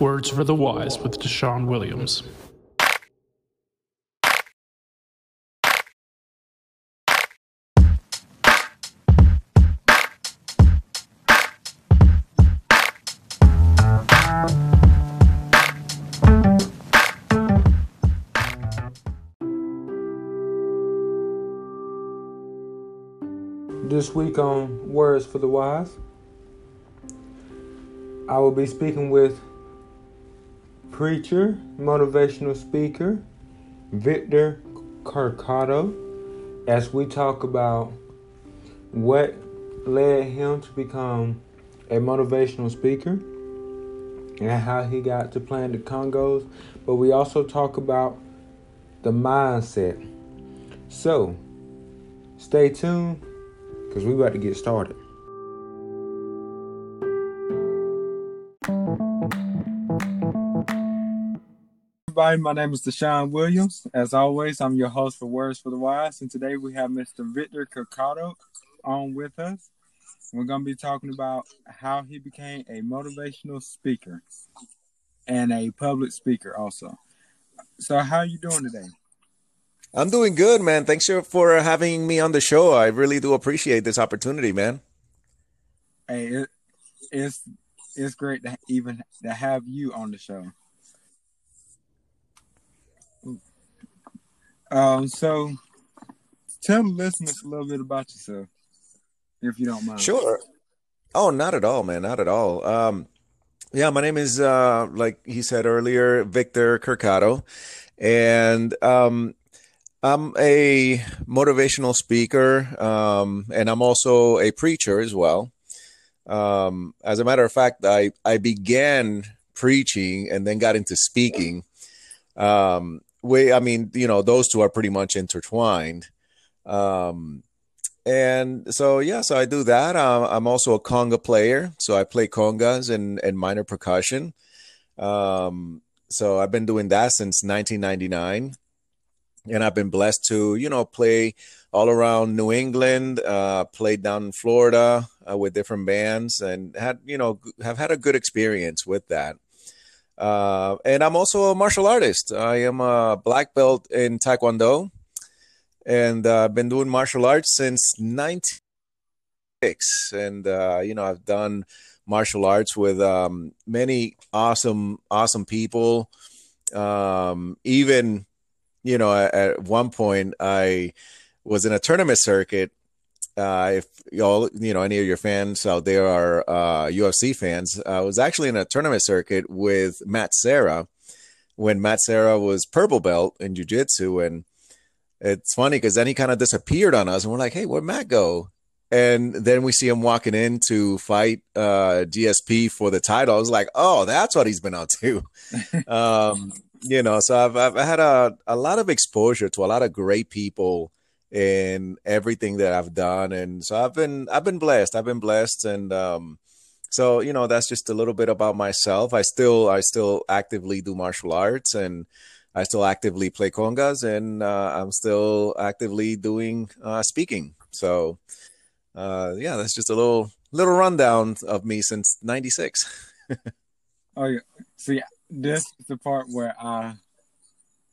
Words for the Wise with Deshaun Williams. This week on Words for the Wise, I will be speaking with preacher, motivational speaker, Victor Carcado as we talk about what led him to become a motivational speaker and how he got to playing the congas. But we also talk about the mindset. So, stay tuned because we about to get started. Everybody, my name is Deshaun Williams. As always, I'm your host for Words for the Wise, and today we have Mr. Victor Carcado on with us. We're going to be talking about how he became a motivational speaker and a public speaker also. So, how are you doing today? I'm doing good, man. Thanks for having me on the show. I really do appreciate this opportunity, man. Hey, it, it's it's great to even to have you on the show. Um, so tell the listeners a little bit about yourself, if you don't mind. Sure. Oh, not at all, man. Not at all. Um, yeah, my name is uh, like he said earlier, Victor Carcado, and um, I'm a motivational speaker, um, and I'm also a preacher as well. Um, as a matter of fact, I I began preaching and then got into speaking. Um, we, I mean, you know, those two are pretty much intertwined. Um, and so yeah, so I do that. Uh, I'm also a conga player, so I play congas and and minor percussion. Um, so I've been doing that since 1999 and I've been blessed to, you know, play all around New England, uh, played down in Florida uh, with different bands, and had, you know, have had a good experience with that. Uh, and I'm also a martial artist. I am a black belt in Taekwondo, and uh, I've been doing martial arts since '96. And uh, you know, I've done martial arts with um, many awesome, awesome people. Um, even you know, at, at one point I was in a tournament circuit. Uh, if y'all, you know, any of your fans out there are uh, UFC fans, I was actually in a tournament circuit with Matt Serra when Matt Serra was purple belt in jiu-jitsu. And it's funny because then he kind of disappeared on us and we're like, hey, where'd Matt go? And then we see him walking in to fight uh, GSP for the title. I was like, oh, that's what he's been up to. um, you know, so I've I've had a a lot of exposure to a lot of great people in everything that I've done, and so I've been I've been blessed. I've been blessed, and um, so you know that's just a little bit about myself. I still I still actively do martial arts, and I still actively play congas, and uh, I'm still actively doing uh, speaking. So uh, yeah, that's just a little little rundown of me since '96. oh yeah, so yeah, this is the part where I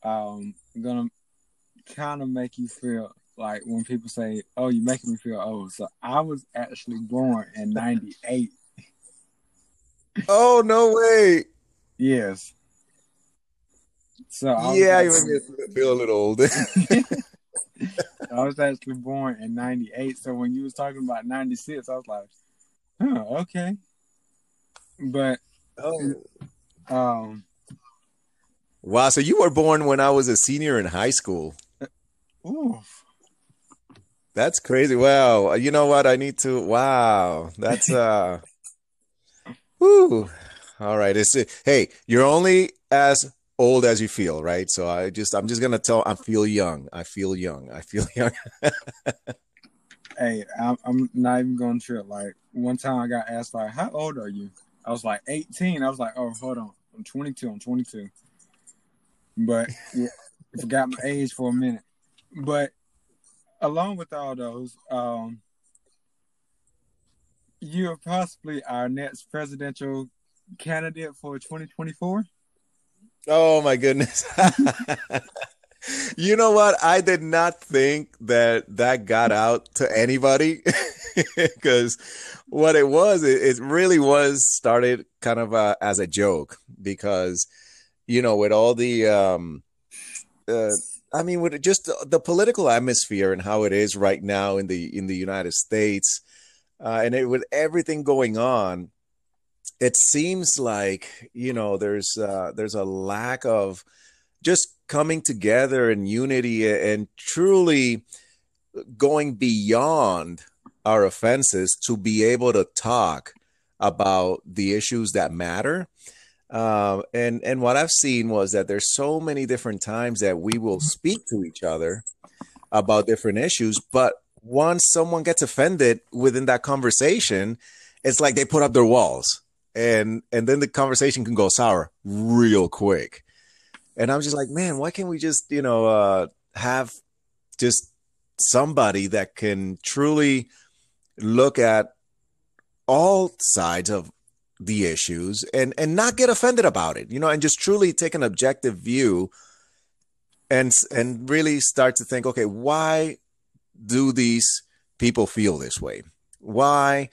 um gonna kind of make you feel like when people say, "Oh, you're making me feel old." So I was actually born in '98. Oh no way! Yes. So yeah, you feel a little old. I was actually born in '98, so when you was talking about '96, I was like, "Oh, okay." But oh. Um, wow. So you were born when I was a senior in high school. Oof. That's crazy. Wow. You know what? I need to. Wow. That's uh. woo. All right. It's hey. You're only as old as you feel, right? So I just I'm just gonna tell. I feel young. I feel young. I feel young. hey, I'm, I'm not even going to trip. Like one time I got asked like, "How old are you?" I was like 18. I was like, oh, hold on. I'm 22. I'm 22. But yeah, forgot my age for a minute. But along with all those, um, you're possibly our next presidential candidate for 2024? Oh my goodness. you know what? I did not think that that got out to anybody because what it was, it, it, really was started kind of uh, as a joke because, you know, with all the, um, uh, I mean, with just the, the, political atmosphere and how it is right now in the in the United States, uh, and it, with everything going on, it seems like you know there's uh, there's a lack of just coming together in unity and truly going beyond our offenses to be able to talk about the issues that matter. Uh, and and what I've seen was that there's so many different times that we will speak to each other about different issues, but once someone gets offended within that conversation, it's like they put up their walls and and then the conversation can go sour real quick. And i'm just like man why can't we just you know uh have just somebody that can truly look at all sides of the issues and and not get offended about it you know and just truly take an objective view and and really start to think okay why do these people feel this way? Why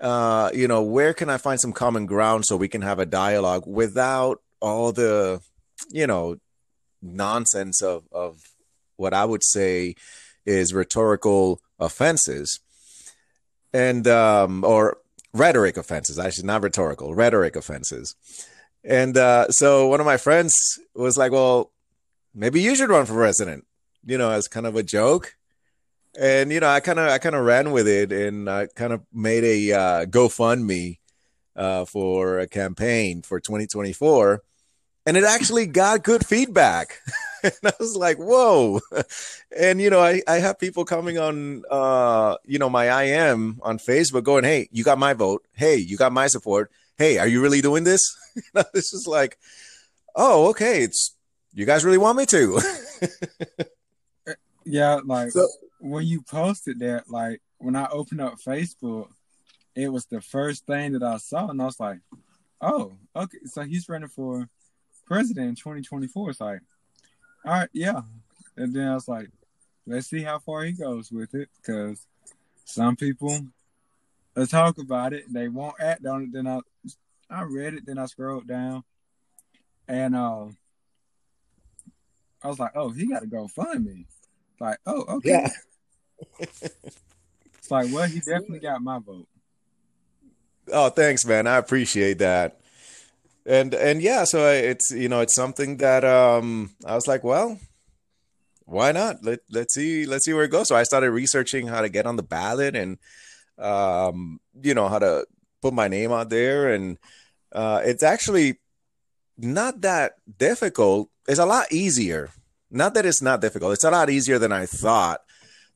uh, you know, where can I find some common ground so we can have a dialogue without all the, you know, nonsense of of what I would say is rhetorical offenses? And um or rhetoric offenses. Actually not rhetorical rhetoric offenses. And uh so one of my friends was like well maybe you should run for president you know as kind of a joke. And you know, I kind of I kind of ran with it, and I kind of made a uh, GoFundMe uh, for a campaign for 2024, and it actually got good feedback. and I was like, "Whoa!" And you know, I I have people coming on, uh, you know, my IM on Facebook, going, "Hey, you got my vote. Hey, you got my support. Hey, are you really doing this?" this is like, "Oh, okay. It's you guys really want me to." yeah, like. So, when you posted that, like when I opened up Facebook, it was the first thing that I saw, and I was like, "Oh, okay." So he's running for president in 2024. It's like, all right, yeah. And then I was like, let's see how far he goes with it, because some people they talk about it, they won't act on it. Then I, I read it, then I scrolled down, and uh, I was like, oh, he got to GoFundMe. Like, oh, okay. Yeah it's like, well, he definitely got my vote. Oh, thanks, man. I appreciate that. And and yeah, so it's you know it's something that um I was like, well, why not? Let let's see let's see where it goes. So I started researching how to get on the ballot and um you know how to put my name out there and uh it's actually not that difficult. It's a lot easier. Not that it's not difficult. It's a lot easier than I thought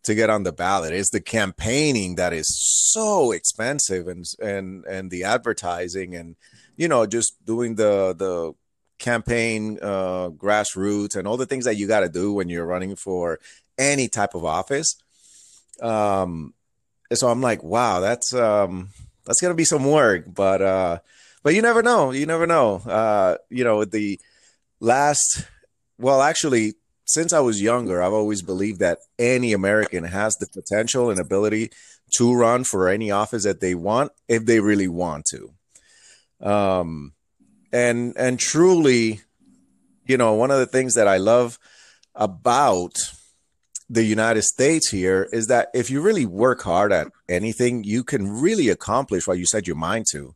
to get on the ballot. It's the campaigning that is so expensive and and and the advertising and you know just doing the the campaign uh grassroots and all the things that you got to do when you're running for any type of office. Um so I'm like, wow, that's um that's to be some work, but uh but you never know. You never know. Uh you know, the last well actually since I was younger, I've always believed that any American has the potential and ability to run for any office that they want if they really want to. Um, and and truly, you know, one of the things that I love about the United States here is that if you really work hard at anything, you can really accomplish what you set your mind to.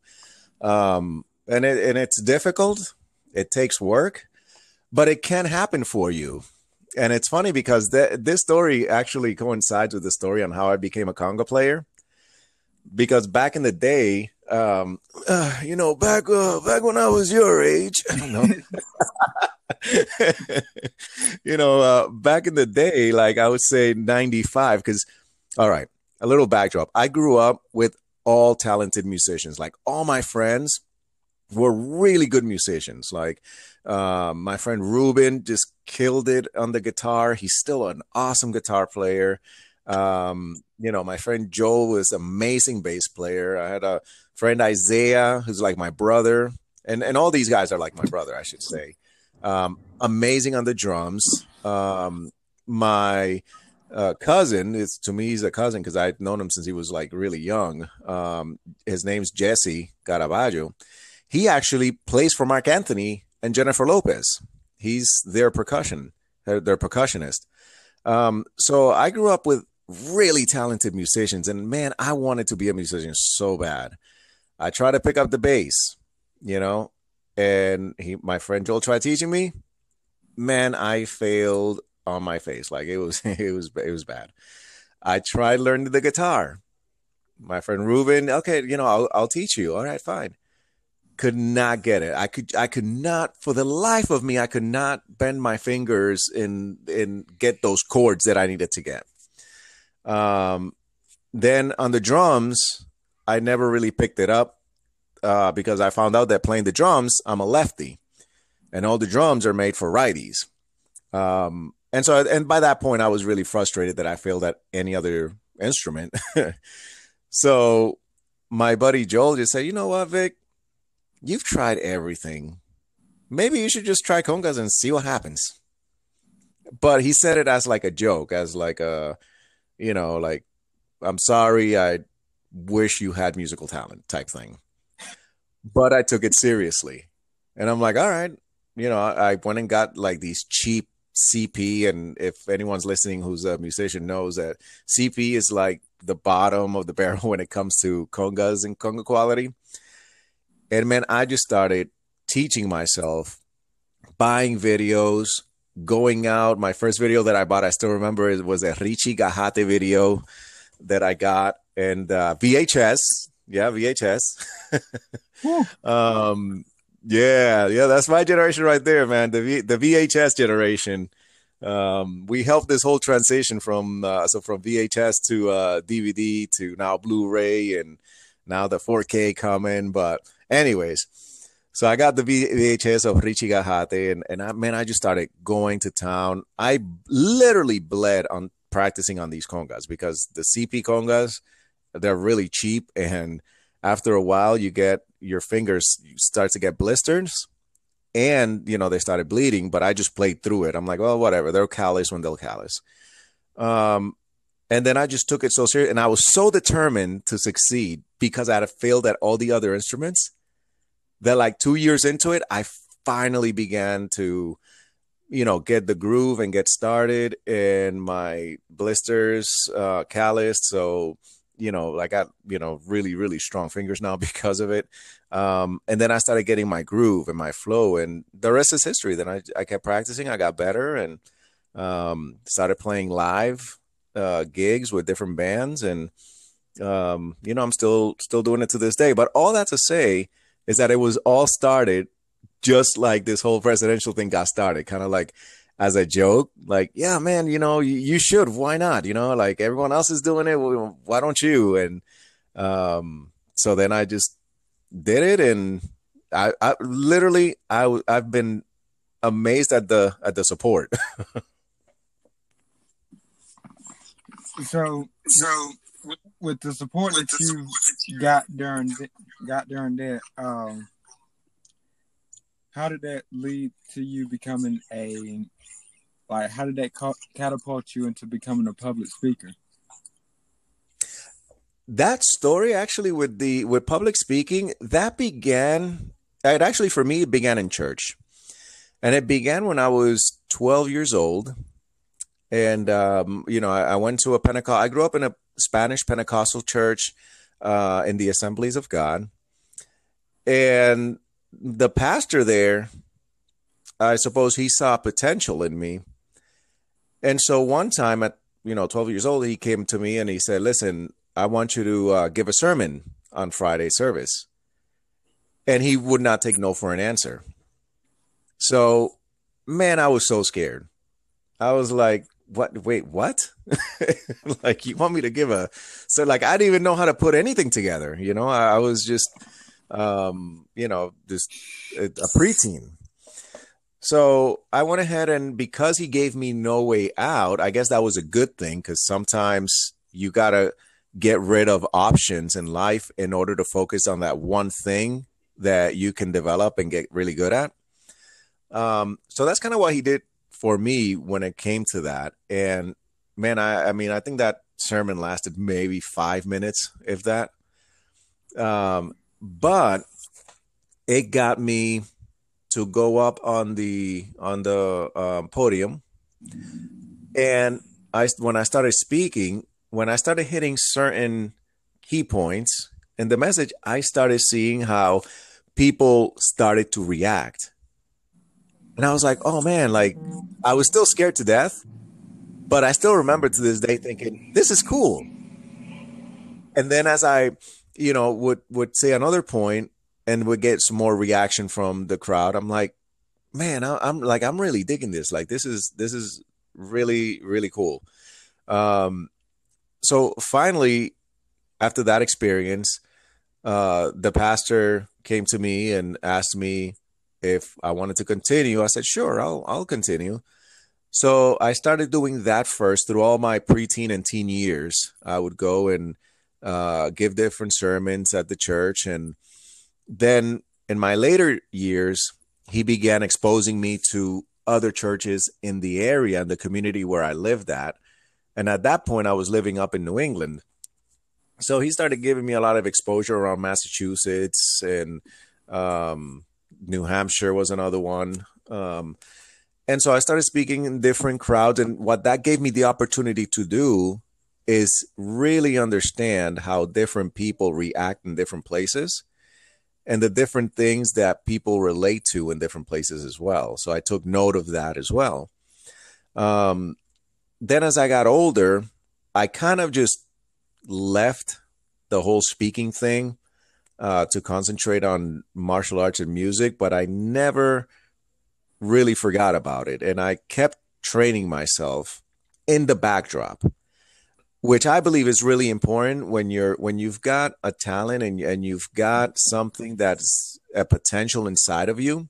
Um, and it, and it's difficult. It takes work, but it can happen for you and it's funny because th- this story actually coincides with the story on how I became a conga player. Because back in the day, um, uh, you know, back uh, back when I was your age, you know, uh, back in the day, like I would say ninety five. Because, all right, a little backdrop. I grew up with all talented musicians. Like all my friends were really good musicians. Like uh, my friend Ruben just killed it on the guitar. He's still an awesome guitar player. Um, you know, my friend Joel was amazing bass player. I had a friend Isaiah who's like my brother, and and all these guys are like my brother, I should say. Um, amazing on the drums. Um, my uh, cousin is to me he's a cousin because I've known him since he was like really young. Um, his name's Jesse Caravaggio. He actually plays for Marc Anthony and Jennifer Lopez. He's their percussion, their, their percussionist. Um, so I grew up with really talented musicians, and man, I wanted to be a musician so bad. I tried to pick up the bass, you know, and he, my friend Joel tried teaching me. Man, I failed on my face. Like it was, it was, it was bad. I tried learning the guitar. My friend Ruben, okay, you know, I'll, I'll teach you. All right, fine. Could not get it. I could, I could not, for the life of me, I could not bend my fingers and and get those chords that I needed to get. Um, then on the drums, I never really picked it up uh, because I found out that playing the drums, I'm a lefty, and all the drums are made for righties. Um, and so, and by that point, I was really frustrated that I failed at any other instrument. so, my buddy Joel just said, "You know what, Vic? You've tried everything. Maybe you should just try congas and see what happens." But he said it as like a joke, as like a, you know, like, "I'm sorry, I wish you had musical talent" type thing. But I took it seriously, and I'm like, "All right." You know, I went and got like these cheap CP, and if anyone's listening who's a musician knows that CP is like the bottom of the barrel when it comes to congas and conga quality. And man, I just started teaching myself, buying videos, going out. My first video that I bought, I still remember it was a Richie Gajate video that I got, and uh, VHS. Yeah, VHS. um, yeah, yeah, that's my generation right there, man. The v, the VHS generation. Um, we helped this whole transition from uh, so from VHS to uh, DVD to now Blu-ray and now the 4K coming. But anyways, so I got the VHS of Richie Gajate, and and I man, I just started going to town. I literally bled on practicing on these congas because the CP congas they're really cheap and after a while you get your fingers start to get blisters and you know they started bleeding but i just played through it i'm like well whatever they're callous when they'll callous um and then i just took it so serious and i was so determined to succeed because i had failed at all the other instruments that like two years into it i finally began to you know get the groove and get started and my blisters uh calloused so you know, I got, you know, really, really strong fingers now because of it. Um, and then I started getting my groove and my flow, and the rest is history. Then I, I kept practicing, I got better, and um, started playing live uh, gigs with different bands. And, um, you know, I'm still still doing it to this day. But all that to say is that it was all started just like this whole presidential thing got started, kind of like as a joke, like, yeah, man, you know, you, you, should. Why not? You know, like everyone else is doing it. Why don't you? And um, so then I just did it, and I, I literally, I, I've been amazed at the at the support. so, so with the support with that you got during got during that, um, how did that lead to you becoming a like, how did that catapult you into becoming a public speaker? That story actually with the with public speaking that began. It actually for me it began in church, and it began when I was 12 years old, and um, you know I, I went to a Pentecost. I grew up in a Spanish Pentecostal church uh, in the Assemblies of God, and the pastor there, I suppose he saw potential in me and so one time at you know 12 years old, he came to me and he said, "Listen, I want you to uh, give a sermon on Friday service." And he would not take no for an answer. So, man, I was so scared. I was like, "What? Wait, what? like you want me to give a?" So, like, I didn't even know how to put anything together. You know, I, I was just, um, you know, just a, a preteen. So I went ahead and because he gave me no way out, I guess that was a good thing because sometimes you got to get rid of options in life in order to focus on that one thing that you can develop and get really good at. Um, so that's kind of what he did for me when it came to that. And man, I, I mean, I think that sermon lasted maybe five minutes, if that. Um, but it got me to go up on the on the um, podium, and I when I started speaking, when I started hitting certain key points in the message, I started seeing how people started to react. And I was like, oh man, like I was still scared to death, but I still remember to this day thinking, this is cool. And then as I, you know, would would say another point and would get some more reaction from the crowd, I'm like, man, I, I'm like, I'm really digging this. Like this is this is really, really cool. Um so finally, after that experience, uh, the pastor came to me and asked me if I wanted to continue. I said, sure, I'll, I'll continue. So I started doing that first through all my preteen and teen years. I would go and uh, give different sermons at the church. And then in my later years, he began exposing me to other churches in the area and the community where I lived at. And at that point, I was living up in New England. So he started giving me a lot of exposure around Massachusetts and um, New Hampshire was another one. Um, and so I started speaking in different crowds. And what that gave me the opportunity to do is really understand how different people react in different places and the different things that people relate to in different places as well. So I took note of that as well. Um, then as I got older, I kind of just left the whole speaking thing uh, to concentrate on martial arts and music, but I never really forgot about it. And I kept training myself in the backdrop, which I believe is really important when you're when you've got a talent and, and you've got something that's a potential inside of you.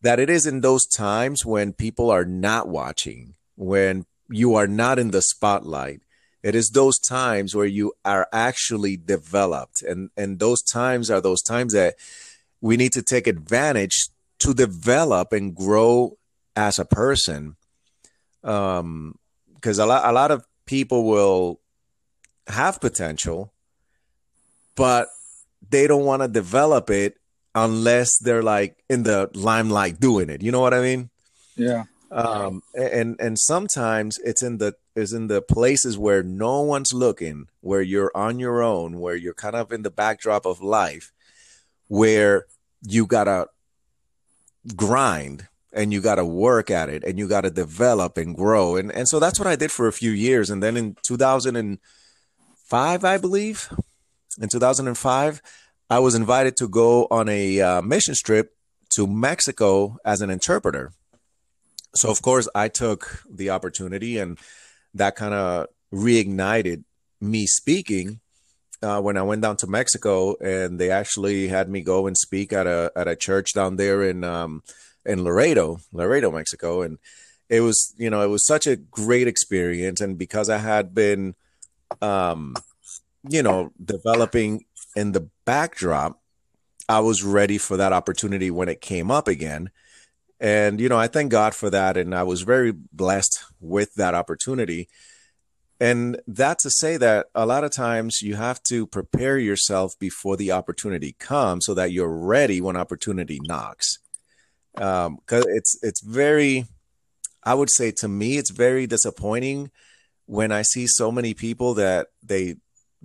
That it is in those times when people are not watching, when you are not in the spotlight. It is those times where you are actually developed. And, and those times are those times that we need to take advantage to develop and grow as a person. Um, because a lot, a lot of people will have potential, but they don't want to develop it unless they're like in the limelight doing it. You know what I mean? Yeah um, and and sometimes it's in the is in the places where no one's looking where you're on your own where you're kind of in the backdrop of life where you gotta grind and you gotta work at it and you gotta develop and grow. And and so that's what i did for a few years. And then in 2005 i believe in 2005 i was invited to go on a uh, mission trip to mexico as an interpreter so of course I took the opportunity and that kind of reignited me speaking uh, when I went down to Mexico and they actually had me go and speak at a at a church down there in um, in Laredo, Laredo, Mexico, and it was you know it was such a great experience. And because I had been um, you know developing in the backdrop, I was ready for that opportunity when it came up again and, you know, I thank God for that. And I was very blessed with that opportunity. And that to say that a lot of times you have to prepare yourself before the opportunity comes so that you're ready when opportunity knocks. Um, cause it's, it's very, I would say to me, it's very disappointing when I see so many people that they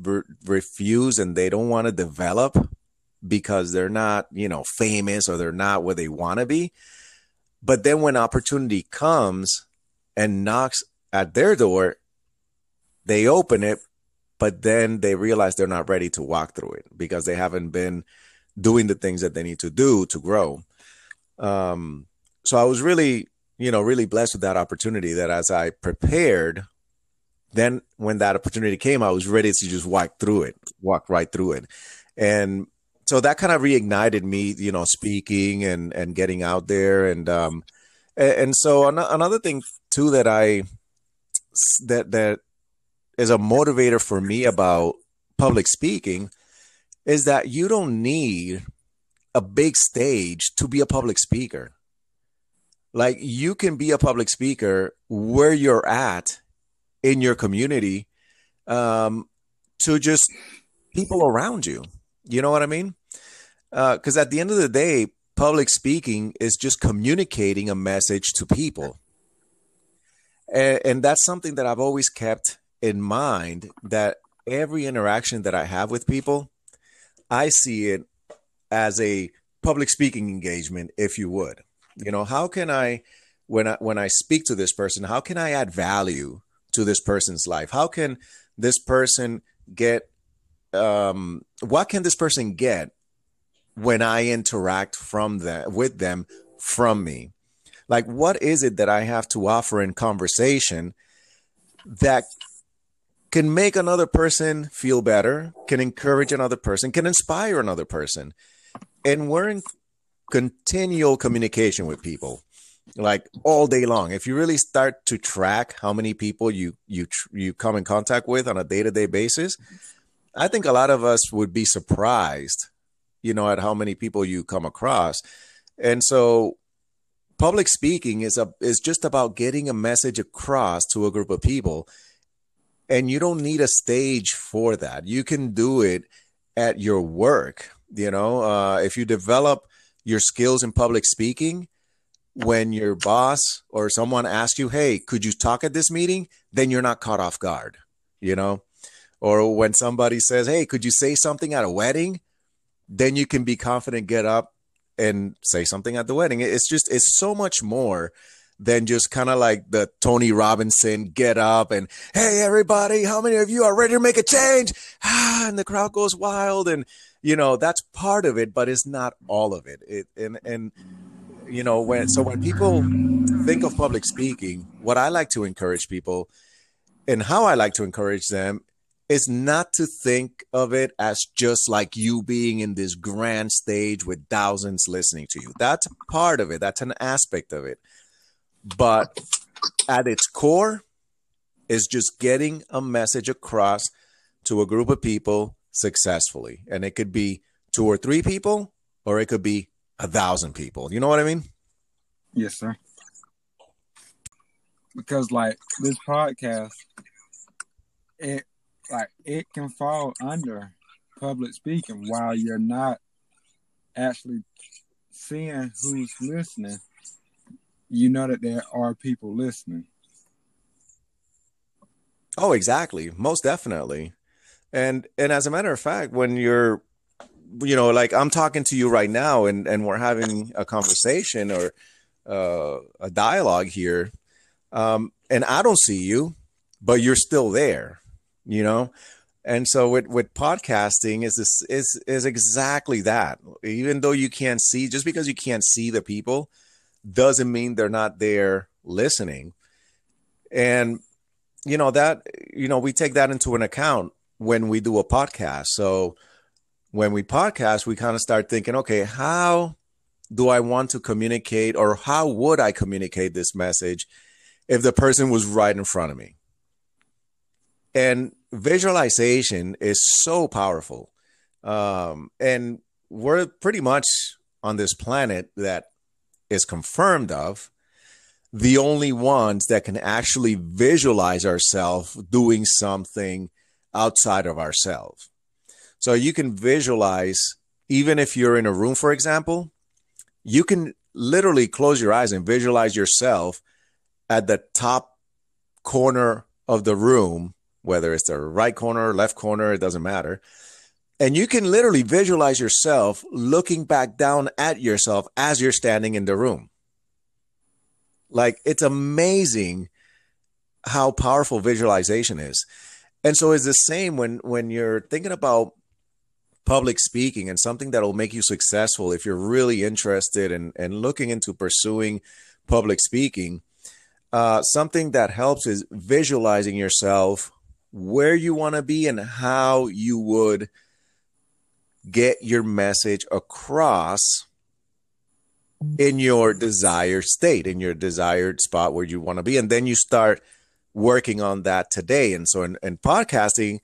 re- refuse and they don't want to develop because they're not, you know, famous or they're not where they want to be. But then when opportunity comes and knocks at their door, they open it, but then they realize they're not ready to walk through it because they haven't been doing the things that they need to do to grow. Um, so I was really, you know, really blessed with that opportunity that as I prepared, then when that opportunity came, I was ready to just walk through it, walk right through it. And so that kind of reignited me, you know, speaking and and getting out there, and um, and, so an- another thing too that I that that is a motivator for me about public speaking is that you don't need a big stage to be a public speaker. Like you can be a public speaker where you're at in your community um, to just people around you. You know what I mean? Because uh, at the end of the day, public speaking is just communicating a message to people. And, and that's something that I've always kept in mind that every interaction that I have with people, I see it as a public speaking engagement, if you would. You know, how can I when I when I speak to this person, how can I add value to this person's life? How can this person get um what can this person get when I interact from them with them from me? Like what is it that I have to offer in conversation that can make another person feel better, can encourage another person, can inspire another person. And we're in continual communication with people like all day long. If you really start to track how many people you you you come in contact with on a day-to-day basis, I think a lot of us would be surprised, you know, at how many people you come across. And so public speaking is a is just about getting a message across to a group of people and you don't need a stage for that. You can do it at your work you know? Uh, if you develop your skills in public speaking when your boss or someone asks you hey could you talk at this meeting? then you're not caught off guard you know? Or when somebody says hey could you say something at a wedding then you can be confident get up and say something at the wedding it's just it's so much more than just kind of like the Tony Robinson get up and hey everybody, how many of you are ready to make a change? Ah, and the crowd goes wild, and you know that's part of it, but it's not all of it. It and and you know when so when people think of public speaking, what I like to encourage people and how I like to encourage them is not to think of it as just like you being in this grand stage with thousands listening to you. That's part of it. That's an aspect of it but at its core is just getting a message across to a group of people successfully. And it could be two or three people, or it could be a thousand people. You know what I mean? Yes, sir. Because like this podcast, it like it can fall under public speaking while you're not actually seeing who's listening you know that there are people listening. Oh, exactly. Most definitely. And and as a matter of fact, when you're you know, like I'm talking to you right now and and we're having a conversation or uh, a dialogue here um and I don't see you, but you're still there, you know? And so with with podcasting is this is is exactly that. Even though you can't see just because you can't see the people, doesn't mean they're not there listening. And, you know, that, you know, we take that into an account when we do a podcast. So when we podcast, we kind of start thinking, okay, how do I want to communicate or how would I communicate this message if the person was right in front of me? And visualization is so powerful. Um, and we're pretty much on this planet that is confirmed of, the only ones that can actually visualize ourselves doing something outside of ourselves. So you can visualize, even if you're in a room, for example, you can literally close your eyes and visualize yourself at the top corner of the room, whether it's the right corner, left corner, it doesn't matter. And you can literally visualize yourself looking back down at yourself as you're standing in the room. Like it's amazing how powerful visualization is. And so it's the same when when you're thinking about public speaking and something that will make you successful if you're really interested in and looking into pursuing public speaking. Uh, something that helps is visualizing yourself where you want to be and how you would get your message across in your desired state, in your desired spot where you want to be. And then you start working on that today. And so in, in podcasting,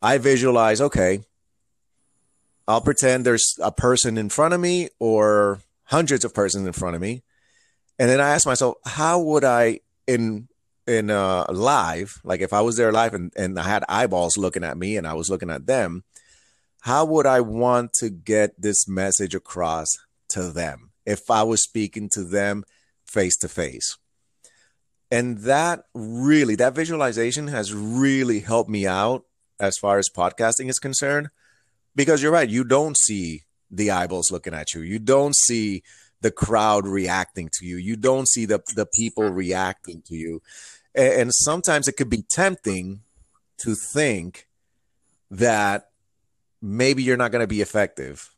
I visualize, okay, I'll pretend there's a person in front of me or hundreds of persons in front of me. And then I ask myself, how would I in in uh live, like if I was there live and, and I had eyeballs looking at me and I was looking at them, how would I want to get this message across to them if I was speaking to them face to face? And that really, that visualization has really helped me out as far as podcasting is concerned. Because you're right, you don't see the eyeballs looking at you. You don't see the crowd reacting to you. You don't see the, the people reacting to you. And, and sometimes it could be tempting to think that maybe you're not going to be effective,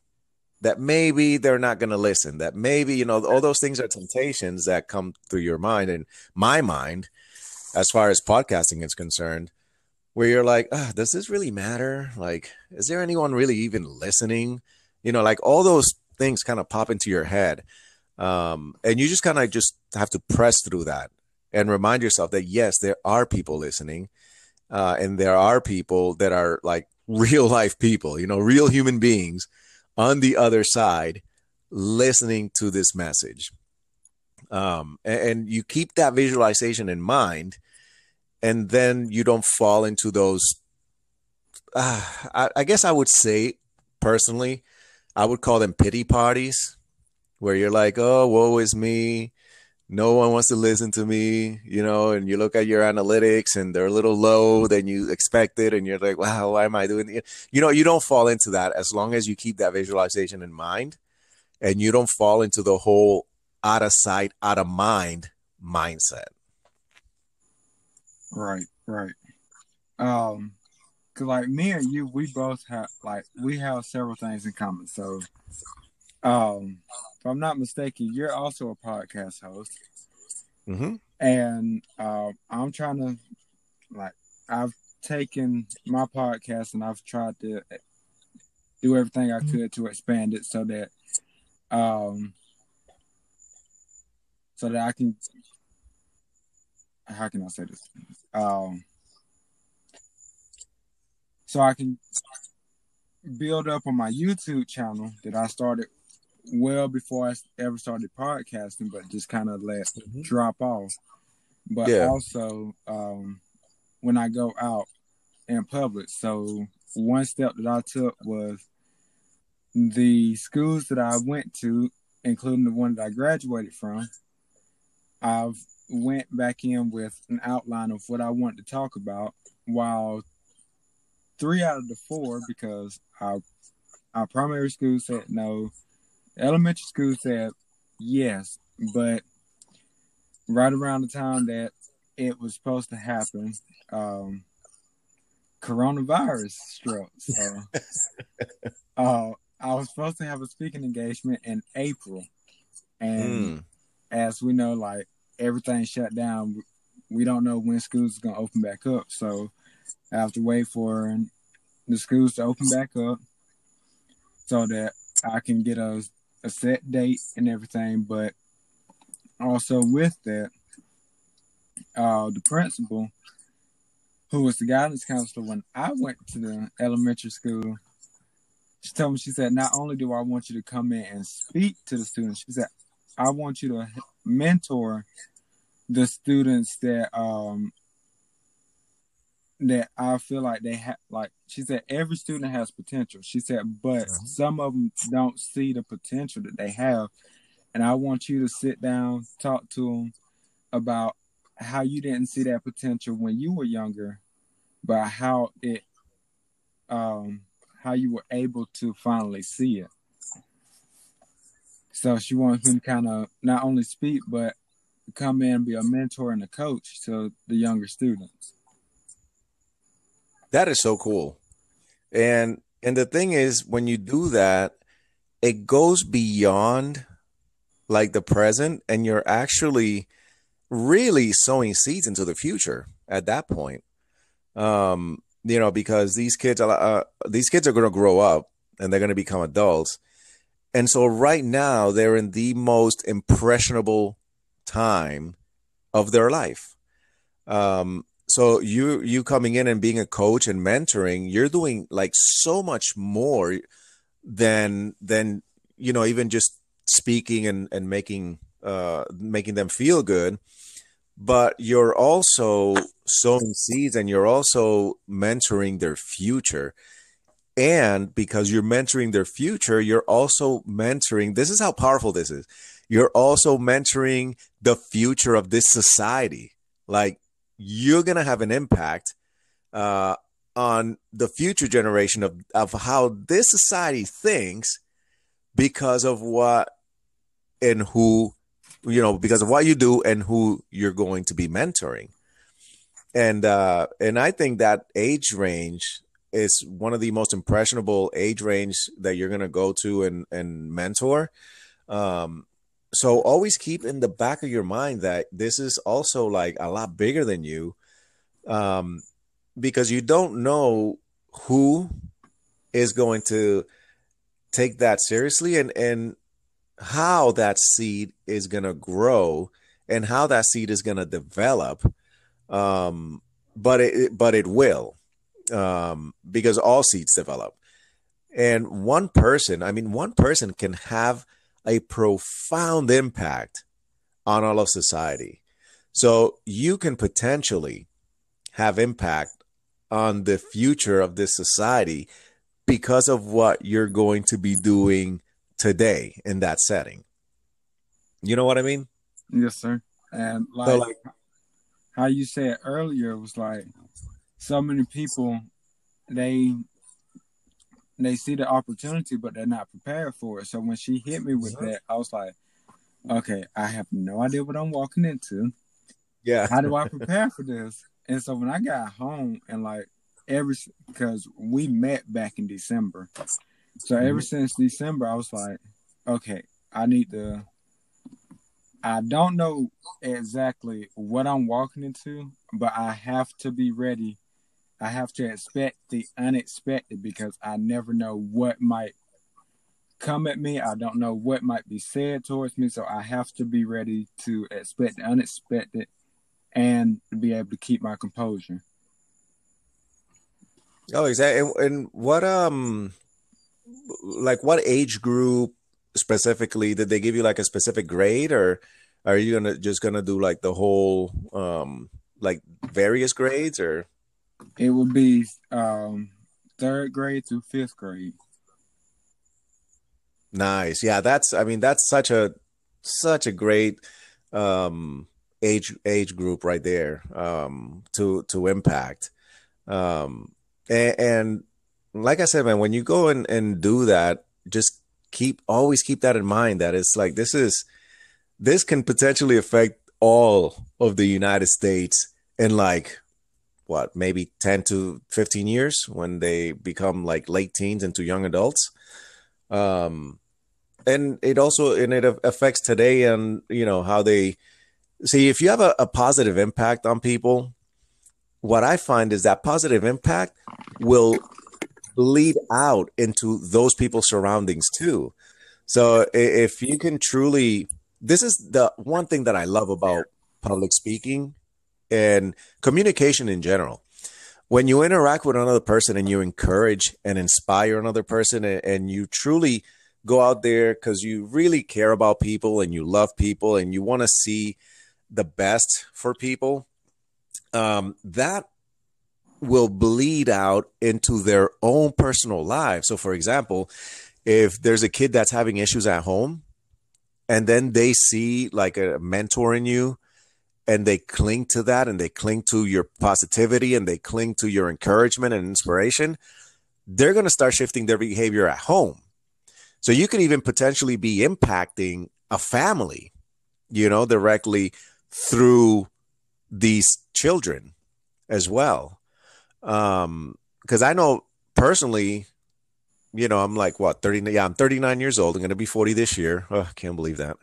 that maybe they're not going to listen, that maybe, you know, all those things are temptations that come through your mind and my mind as far as podcasting is concerned where you're like, oh, does this really matter? Like, is there anyone really even listening? You know, like all those things kind of pop into your head. Um, and you just kind of just have to press through that and remind yourself that yes, there are people listening. Uh, and there are people that are like real life people, you know, real human beings on the other side listening to this message. Um, and, and you keep that visualization in mind and then you don't fall into those uh, I, I, guess i would say personally i would call them pity parties where you're like oh woe is me no one wants to listen to me you know and you look at your analytics and they're a little low than you expected and you're like wow why am i doing it you know you don't fall into that as long as you keep that visualization in mind and you don't fall into the whole out of sight out of mind mindset Right, right. Um, cause like me and you, we both have like we have several things in common. So, um, if I'm not mistaken, you're also a podcast host. Mm-hmm. And uh, I'm trying to like I've taken my podcast and I've tried to do everything I could to expand it so that um so that I can how can I say this? Um, so I can build up on my YouTube channel that I started well before I ever started podcasting, but just kind of let mm-hmm. drop off. But yeah. also um, when I go out in public. So one step that I took was the schools that I went to, including the one that I graduated from. I've went back in with an outline of what I wanted to talk about, while three out of the four, because our our primary school said no, elementary school said yes, but right around the time that it was supposed to happen, um, coronavirus struck. So, uh, I was supposed to have a speaking engagement in April, and mm. as we know, like everything shut down. We don't know when schools are gonna open back up, so I have to wait for the schools to open back up so that I can get a a set date and everything. But also with that, uh, the principal, who was the guidance counselor when I went to the elementary school, she told me she said, not only do I want you to come in and speak to the students, she said, I want you to mentor the students that um that I feel like they have like she said every student has potential. She said, but some of them don't see the potential that they have, and I want you to sit down, talk to them about how you didn't see that potential when you were younger, but how it um how you were able to finally see it. So she wants him kind of not only speak, but come in and be a mentor and a coach to the younger students. That is so cool. And and the thing is when you do that, it goes beyond like the present and you're actually really sowing seeds into the future at that point. Um, you know, because these kids, uh, these kids are going to grow up and they're going to become adults. And so right now they're in the most impressionable time of their life. Um, so you you coming in and being a coach and mentoring, you're doing like so much more than than you know even just speaking and and making uh making them feel good. But you're also sowing seeds and you're also mentoring their future. And because you're mentoring their future you're also mentoring this is how powerful this is. You're also mentoring the future of this society. Like you're going to have an impact uh, on the future generation of, of how this society thinks because of what and who you know because of what you do and who you're going to be mentoring. And uh and i think that age range is one of the most impressionable age range that you're going to go to and and mentor. Um so always keep in the back of your mind that this is also like a lot bigger than you um because you don't know who is going to take that seriously and and how that seed is going to grow and how that seed is going to develop um but it but it will um because all seeds develop. And one person i mean one person can have a profound impact on all of society so you can potentially have impact on the future of this society because of what you're going to be doing today in that setting. You know what I mean? Yes, sir. And like, so like how you said earlier was like so many people they they see the opportunity but they're not prepared for it. So when she hit me with that, I was like, okay, I have no idea what I'm walking into. Yeah. How do I prepare for this? And so when I got home and like every because we met back in December. So mm-hmm. ever since December, I was like, okay, I need to. I don't know exactly what I'm walking into, but I have to be ready. I have to expect the unexpected because I never know what might come at me. I don't know what might be said towards me, so I have to be ready to expect the unexpected and be able to keep my composure. Oh, exactly. And, and what um like what age group specifically did they give you like a specific grade or are you gonna just gonna do like the whole um like various grades or it would be um third grade through fifth grade. Nice. Yeah that's i mean that's such a such a great um age age group right there um to to impact. Um and, and like I said, man, when you go and, and do that, just keep always keep that in mind that it's like this is this can potentially affect all of the United States in like what maybe 10 to 15 years when they become like late teens into young adults um and it also and it affects today and you know how they see if you have a, a positive impact on people what i find is that positive impact will bleed out into those people's surroundings too. So if you can truly, this is the one thing that I love about public speaking and communication in general. When you interact with another person and you encourage and inspire another person and, and you truly go out there because you really care about people and you love people and you want to see the best for people, um, that will bleed out into their own personal lives. So, for example, if there's a kid that's having issues at home and then they see like a mentor in you and they cling to that and they cling to your positivity and they cling to your encouragement and inspiration, they're going to start shifting their behavior at home. So, you could even potentially be impacting a family, you know, directly through these children as well um, because I know personally, you know, I'm like what 30. Yeah, I'm 39 years old. I'm going to be 40 this year. Oh, I can't believe that.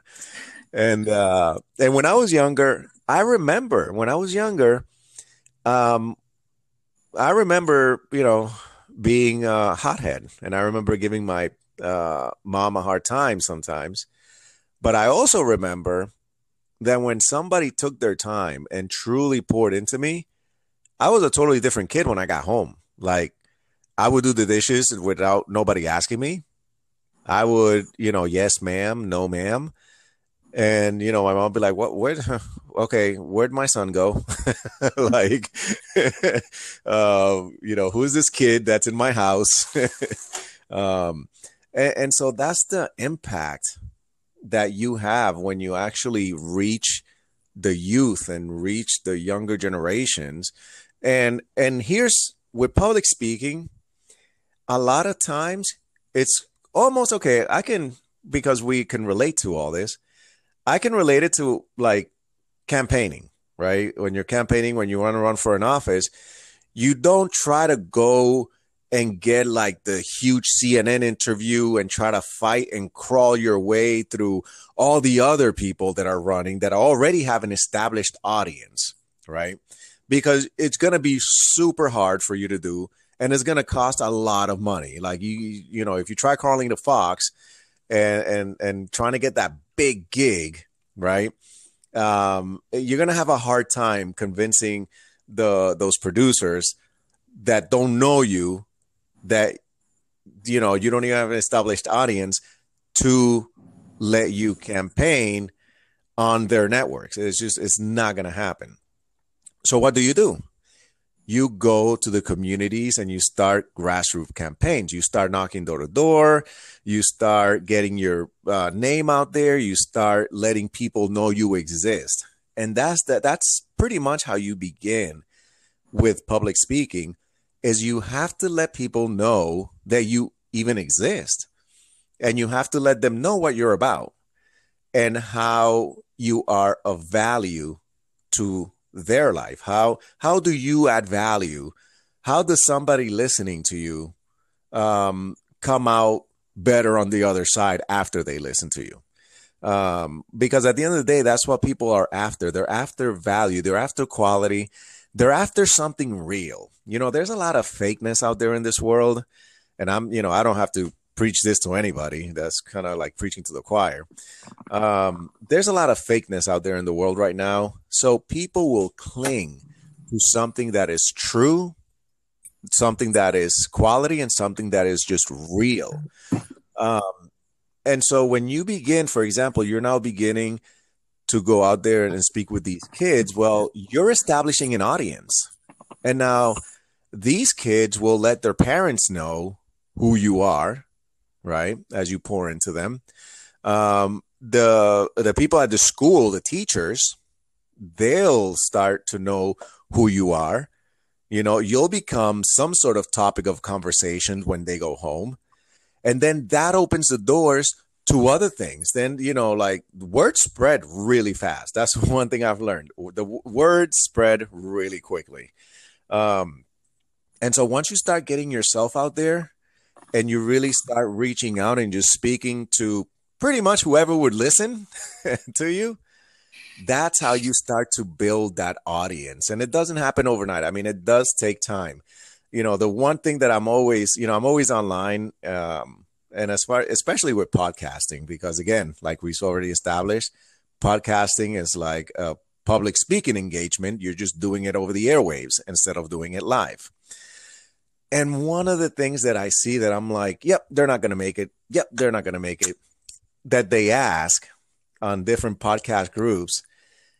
And uh, and when I was younger, I remember when I was younger, um, I remember, you know, being a hothead, and I remember giving my uh, mom a hard time sometimes. But I also remember that when somebody took their time and truly poured into me, I was a totally different kid when I got home. Like I would do the dishes without nobody asking me. I would, you know, yes, ma'am, no, ma'am. And, you know, my mom would be like, what, where, okay, where'd my son go? like, uh, you know, who's this kid that's in my house? um, and, and so that's the impact that you have when you actually reach the youth and reach the younger generations. And, and here's with public speaking, a lot of times it's almost okay. I can, because we can relate to all this, I can relate it to like campaigning, right? When you're campaigning, when you want to run for an office, you don't try to go and get like the huge CNN interview and try to fight and crawl your way through all the other people that are running that already have an established audience, right? Because it's going to be super hard for you to do and it's going to cost a lot of money. Like you, you know, if you try calling the Fox and and and trying to get that big gig, right? Um, you're to have a hard time convincing the those producers that don't know you that you know you don't even have an established audience to let you campaign on their networks. It's just it's not to happen. So what do you do? You go to the communities and you start grassroots campaigns. You start knocking door to door. You start getting your uh, name out there. You start letting people know you exist. And that's that. That's pretty much how you begin with public speaking. Is you have to let people know that you even exist, and you have to let them know what you're about and how you are of value to their life? How how do you add value? How does somebody listening to you um, come out better on the other side after they listen to you? Um, because at the end of the day, that's what people are after. They're after value. They're after quality. They're after something real. You know, there's a lot of fakeness out there in this world, and I'm, you know, I don't have to preach this to anybody. That's kind of like preaching to the choir. Um, there's a lot of fakeness out there in the world right now. So people will cling to something that is true, something that is quality, and something that is just real. Um, and so when you begin, for example, you're now beginning to go out there and speak with these kids. Well, you're establishing an audience. And now these kids will let their parents know who you are right? As you pour into them. Um, the the people at the school, the teachers, they'll start to know who you are. You know, you'll become some sort of topic of conversation when they go home. And then that opens the doors to other things. Then, you know, like word spread really fast. That's one thing I've learned. The word spread really quickly. Um, and so once you start getting yourself out there, and you really start reaching out and just speaking to pretty much whoever would listen to you, that's how you start to build that audience. And it doesn't happen overnight. I mean, it does take time. You know, the one thing that I'm always, you know, I'm always online. Um, and as far, especially with podcasting, because again, like we've already established, podcasting is like a public speaking engagement. You're just doing it over the airwaves instead of doing it live. And one of the things that I see that I'm like, yep, they're not going to make it. Yep, they're not going to make it. That they ask on different podcast groups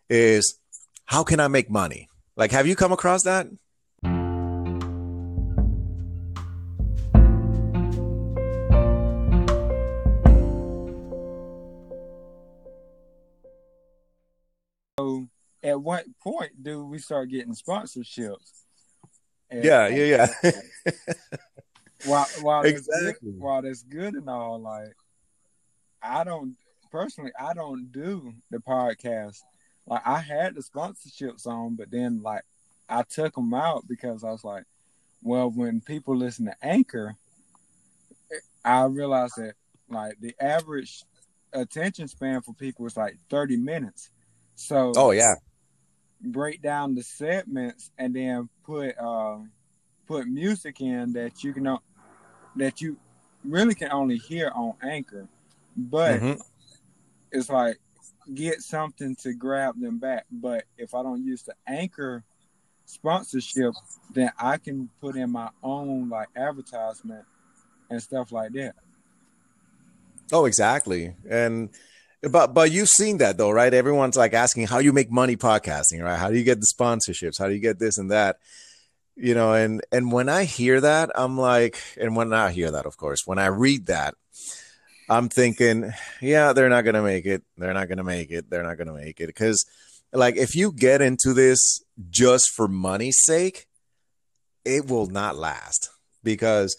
is, how can I make money? Like, have you come across that? So, at what point do we start getting sponsorships? And yeah, yeah, yeah. while while exactly. good, while that's good and all, like I don't personally, I don't do the podcast. Like I had the sponsorships on, but then like I took them out because I was like, well, when people listen to Anchor, I realized that like the average attention span for people is like 30 minutes. So Oh yeah break down the segments and then put uh, put music in that you can that you really can only hear on Anchor, but Mhm. it's like get something to grab them back. But if I don't use the Anchor sponsorship, then I can put in my own like advertisement and stuff like that. Oh, exactly. And but but you've seen that though, right? Everyone's like asking how you make money podcasting, right? How do you get the sponsorships? How do you get this and that? You know, and and when I hear that, I'm like, and when I hear that, of course, when I read that, I'm thinking, yeah, they're not gonna make it. They're not gonna make it. They're not gonna make it. Because like if you get into this just for money's sake, it will not last because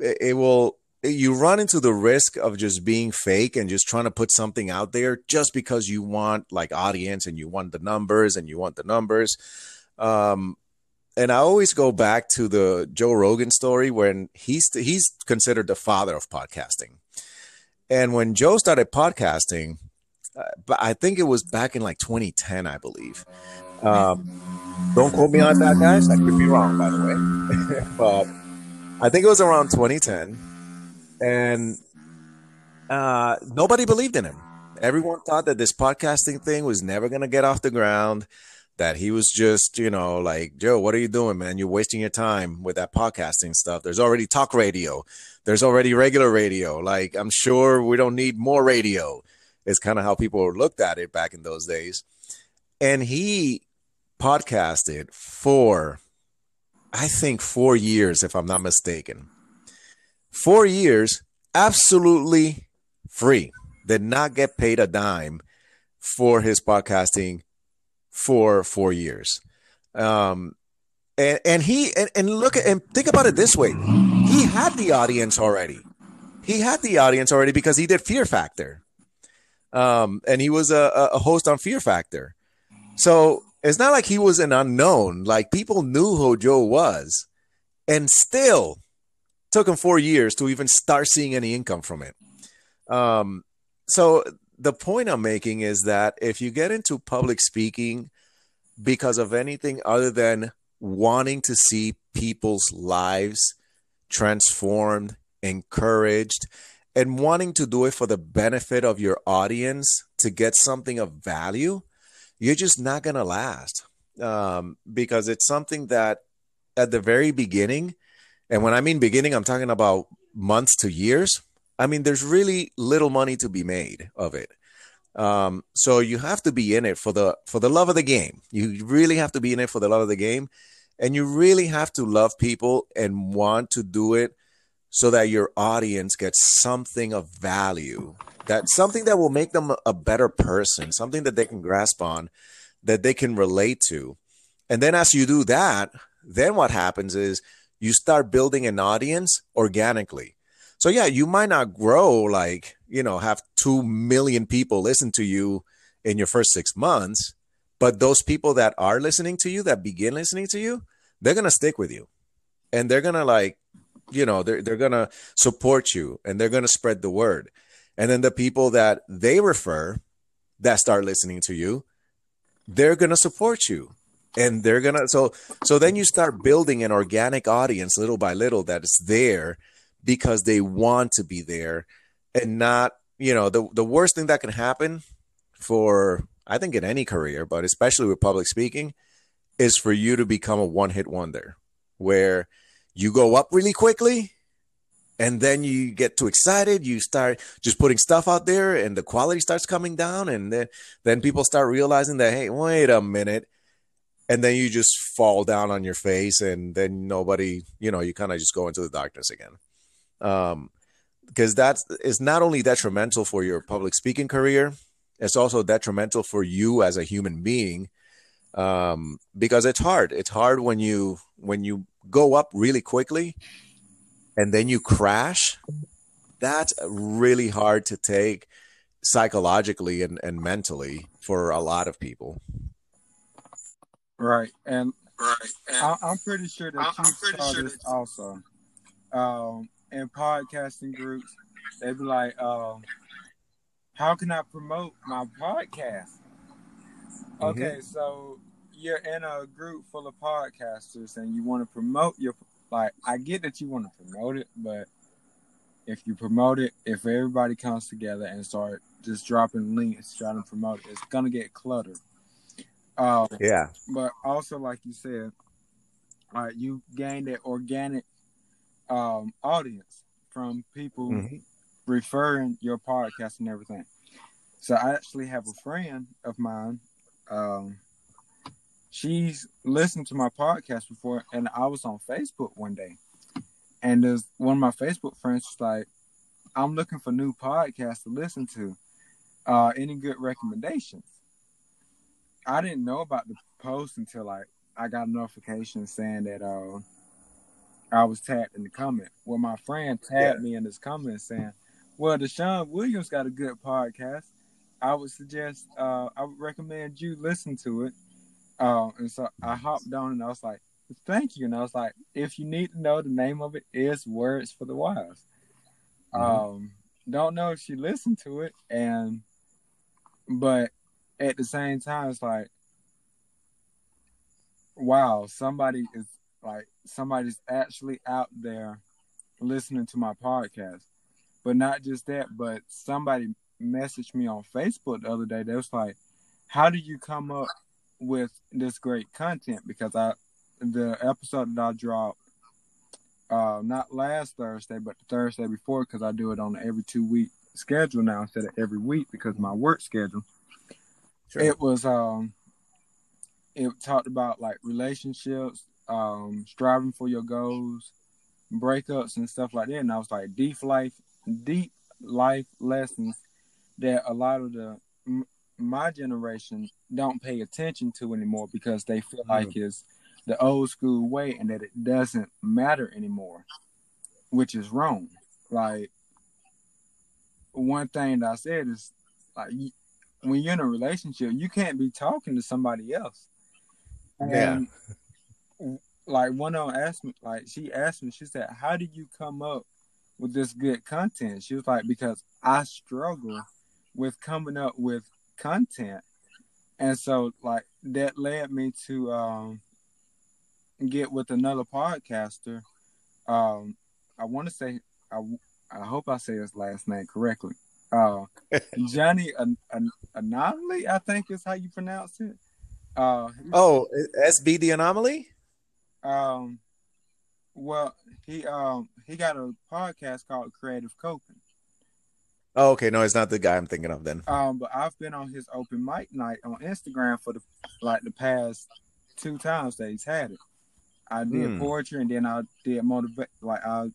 it, it will you run into the risk of just being fake and just trying to put something out there just because you want like audience and you want the numbers and you want the numbers. Um and i always go back to the joe rogan story when he's he's considered the father of podcasting. And when joe started podcasting uh, but i think it was back in like 2010 i believe. Um don't quote me on that guys. I could be wrong by the way. But i think it was around 2010 and uh, nobody believed in him. Everyone thought that this podcasting thing was never going to get off the ground. That he was just, you know, like Joe, what are you doing, man? You're wasting your time with that podcasting stuff. There's already talk radio. There's already regular radio. Like I'm sure we don't need more radio. Is kind of how people looked at it back in those days. And he podcasted for, I think, four years, if I'm not mistaken four years absolutely free. Did not get paid a dime for his podcasting for four years. Um and and he and, and look at and think about it this way. He had the audience already. He had the audience already because he did fear factor. Um and he was a, a host on fear factor. So it's not like he was an unknown. Like people knew who joe was. And still took him four years to even start seeing any income from it. Um, so the point I'm making is that if you get into public speaking because of anything other than wanting to see people's lives transformed, encouraged, and wanting to do it for the benefit of your audience to get something of value, you're just not going to last um, because it's something that at the very beginning, and when I mean beginning, I'm talking about months to years. I mean, there's really little money to be made of it. Um, so you have to be in it for the for the love of the game. You really have to be in it for the love of the game, and you really have to love people and want to do it so that your audience gets something of value. That something that will make them a better person, something that they can grasp on, that they can relate to. And then as you do that, then what happens is you start building an audience organically. So yeah, you might not grow like, you know, have 2 million people listen to you in your first 6 months, but those people that are listening to you that begin listening to you, they're going to stick with you. And they're going to like, you know, they're they're going to support you and they're going to spread the word. And then the people that they refer that start listening to you, they're going to support you and they're gonna so so then you start building an organic audience little by little that is there because they want to be there and not you know the the worst thing that can happen for i think in any career but especially with public speaking is for you to become a one hit wonder where you go up really quickly and then you get too excited you start just putting stuff out there and the quality starts coming down and then then people start realizing that hey wait a minute and then you just fall down on your face and then nobody you know you kind of just go into the darkness again. Um because that's it's not only detrimental for your public speaking career it's also detrimental for you as a human being um because it's hard. It's hard when you when you go up really quickly and then you crash. That's really hard to take psychologically and, and mentally for a lot of people Right, and Right. And I, I'm pretty sure that I'm- you I'm pretty saw sure this that- also. Um, in podcasting groups, they'd be like, um, "How can I promote my podcast?" Mm-hmm. Okay, so you're in a group full of podcasters, and you want to promote your like I get that you want to promote it, but if you promote it, if everybody comes together and start just dropping links trying to promote it, it's gonna get cluttered. Um, Yeah. but also like you said, uh, you gain that organic um, audience from people Mhm. referring your podcast and everything. So I actually have a friend of mine. Um, she's listened to my podcast before, and I was on Facebook one day, and there's one of my Facebook friends was like, "I'm looking for new podcasts to listen to. Uh, any good recommendations?" I didn't know about the post until like I got a notification saying that uh, I was tagged in the comment. Well, my friend tagged me in this comment saying, "Well, Deshaun Williams got a good podcast. I would suggest, uh, I would recommend you listen to it." Uh, and so I hopped on and I was like, "Thank you." And I was like, "If you need to know, the name of it is Words for the Wise." Um, don't know if she listened to it, and but at the same time, it's like, wow, somebody is like somebody's actually out there listening to my podcast. But not just that, but somebody messaged me on Facebook the other day. They was like, "How do you come up with this great content?" Because I, the episode that I dropped, uh, not last Thursday, but the Thursday before, because I do it on every two week schedule now instead of every week because my work schedule. Sure. It was um, it talked about like relationships, um, striving for your goals, breakups and stuff like that. And I was like deep life, deep life lessons that a lot of the m- my generation don't pay attention to anymore because they feel like it's the old school way and that it doesn't matter anymore, which is wrong. Like one thing that I said is like when you're in a relationship, you can't be talking to somebody else. Yeah. Like one of them asked me, like she asked me, she said, "How did you come up with this good content?" She was like, "Because I struggle with coming up with content," and so like that led me to um, get with another podcaster. Um, I want to say, I I hope I say his last name correctly. Uh, Johnny An- An- Anomaly, I think is how you pronounce it. Uh, Oh, SB the anomaly? um, well, he um he got a podcast called Creative Coping. Oh, okay. No, it's not the guy I'm thinking of then. Um, but I've been on his open mic night on Instagram for the like the past two times that he's had it. I did Hmm. poetry and then I did motivate like I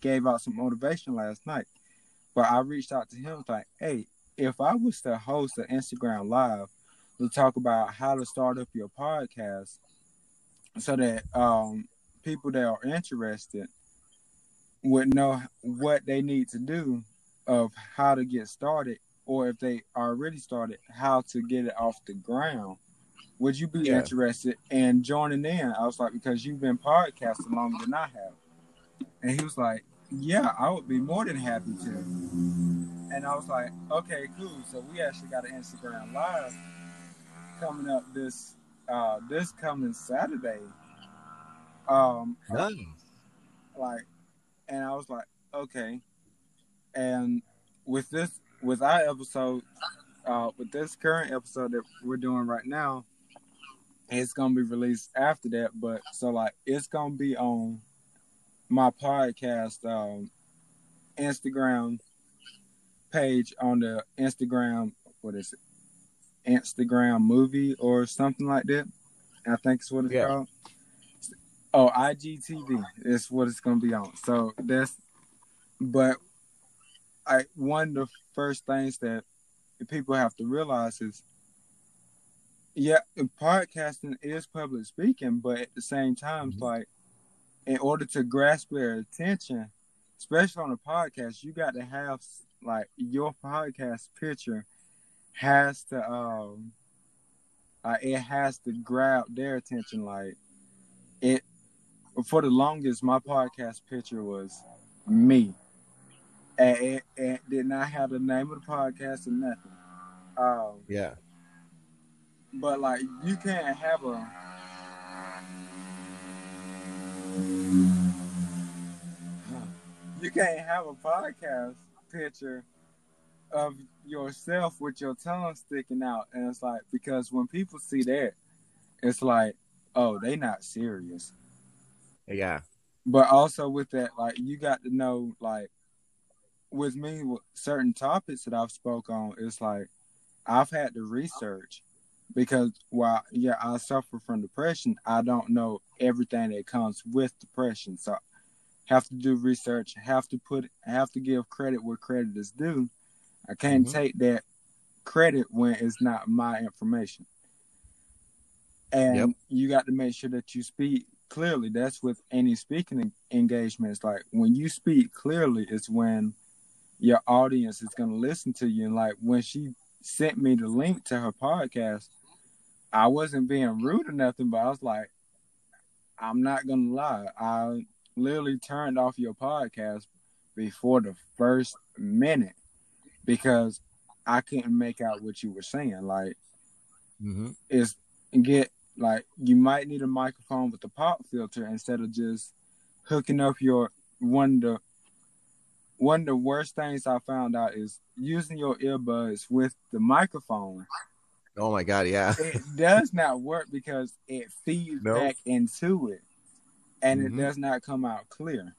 gave out some motivation last night. But I reached out to him like, hey, if I was to host an Instagram live to talk about how to start up your podcast so that um people that are interested would know what they need to do of how to get started or if they already started how to get it off the ground would you be Yeah. interested in joining in i was like because you've been podcasting longer than i have and he was like yeah i would be more than happy to and i was like okay cool so we actually got an instagram live coming up this uh this coming saturday um Nice. like and I was like, okay. And with this with our episode, uh with this current episode that we're doing right now, it's gonna be released after that, but so like it's gonna be on my podcast um Instagram page on the Instagram what is it? Instagram movie or something like that. I think it's what it's Yeah. called. Oh, IGTV is what it's gonna be on. So that's, but I one of the first things that people have to realize is, yeah, podcasting is public speaking, but at the same time, it's like, in order to grasp their attention, especially on a podcast, you got to have like your podcast picture has to um, uh, it has to grab their attention, like it for the longest, my podcast picture was me. And it, it did not have the name of the podcast or nothing. Um, Yeah. but like you can't have a you can't have a podcast picture of yourself with your tongue sticking out, and it's like because when people see that, it's like, oh, they not serious. Yeah. But also with that, like you got to know, like with me, with certain topics that I've spoke on, it's like I've had to research because while yeah, I suffer from depression, I don't know everything that comes with depression. So have to do research, have to put have to give credit where credit is due. I can't Mhm. take that credit when it's not my information. And Yep. you got to make sure that you speak clearly. That's with any speaking engagements. Like when you speak clearly, it's when your audience is going to listen to you. And like when she sent me the link to her podcast, I wasn't being rude or nothing, but I was like, I'm not going to lie. I literally turned off your podcast before the first minute because I couldn't make out what you were saying. Like, Mm-hmm. is get like you might need a microphone with a pop filter instead of just hooking up your one of the one of the worst things I found out is using your earbuds with the microphone. Oh my God. Yeah. It does not work because it feeds No. back into it and Mhm. it does not come out clear.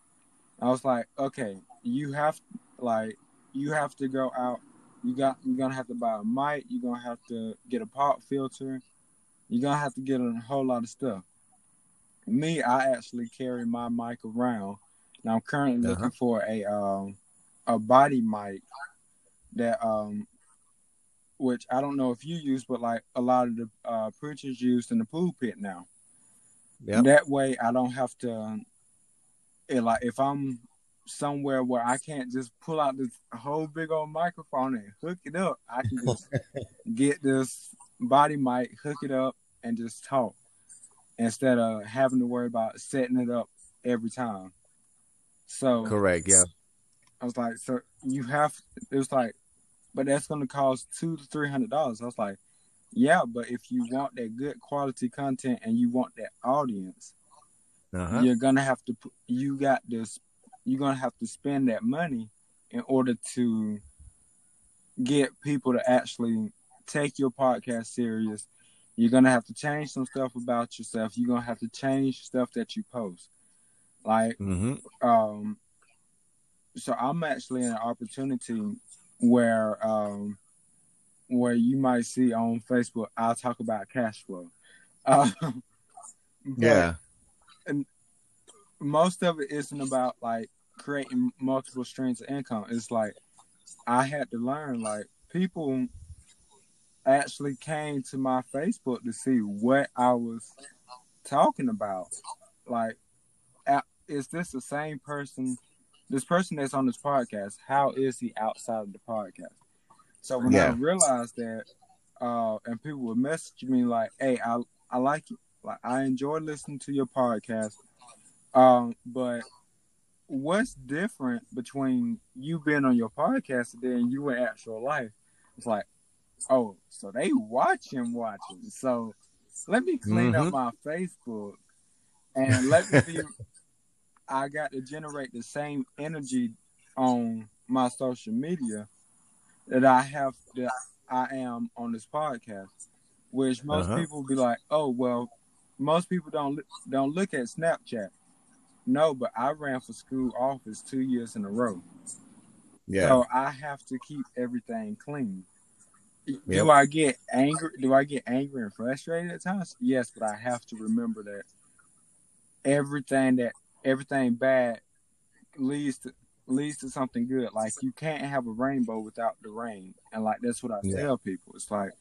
I was like, okay, you have like you have to go out. You got you're gonna have to buy a mic. You're gonna have to get a pop filter. You're gonna have to get a whole lot of stuff. Me, I actually carry my mic around. And I'm currently Uh-huh. looking for a um a body mic that um which I don't know if you use, but like a lot of the uh, preachers use in the pulpit now. Yep. That way, I don't have to. It, like if I'm somewhere where I can't just pull out this whole big old microphone and hook it up, I can just get this body mic, hook it up, and just talk instead of having to worry about setting it up every time. So Correct. Yeah. I was like, so you have it was like, but that's gonna cost two to three hundred dollars. I was like, yeah, but if you want that good quality content and you want that audience, Uh-huh. you're gonna have to put you got this you're gonna have to spend that money in order to get people to actually take your podcast serious. You're gonna have to change some stuff about yourself. You're gonna have to change stuff that you post. Like Mm-hmm. um so I'm actually in an opportunity where um where you might see on Facebook I'll talk about cash flow. Um, Yeah. most of it isn't about like creating multiple streams of income. It's like I had to learn like people actually came to my Facebook to see what I was talking about. Like, is this the same person? This person that's on this podcast, how is he outside of the podcast? So when I realized that, uh, and people would message me like, "Hey, I I like you. Like, I enjoy listening to your podcast. Um, but what's different between you being on your podcast today and then you in actual life? It's like, oh, so they watching, watching. So let me clean up my Facebook and let me be. I got to generate the same energy on my social media that I have that I am on this podcast, which most Uh-huh. people be like, oh well, most people don't don't look at Snapchat. No, but I ran for school office two years in a row. Yeah. So I have to keep everything clean. Yep. Do I get angry? Do I get angry and frustrated at times? Yes, but I have to remember that everything that everything bad leads to leads to something good. Like you can't have a rainbow without the rain, and like that's what I Yeah. tell people. It's like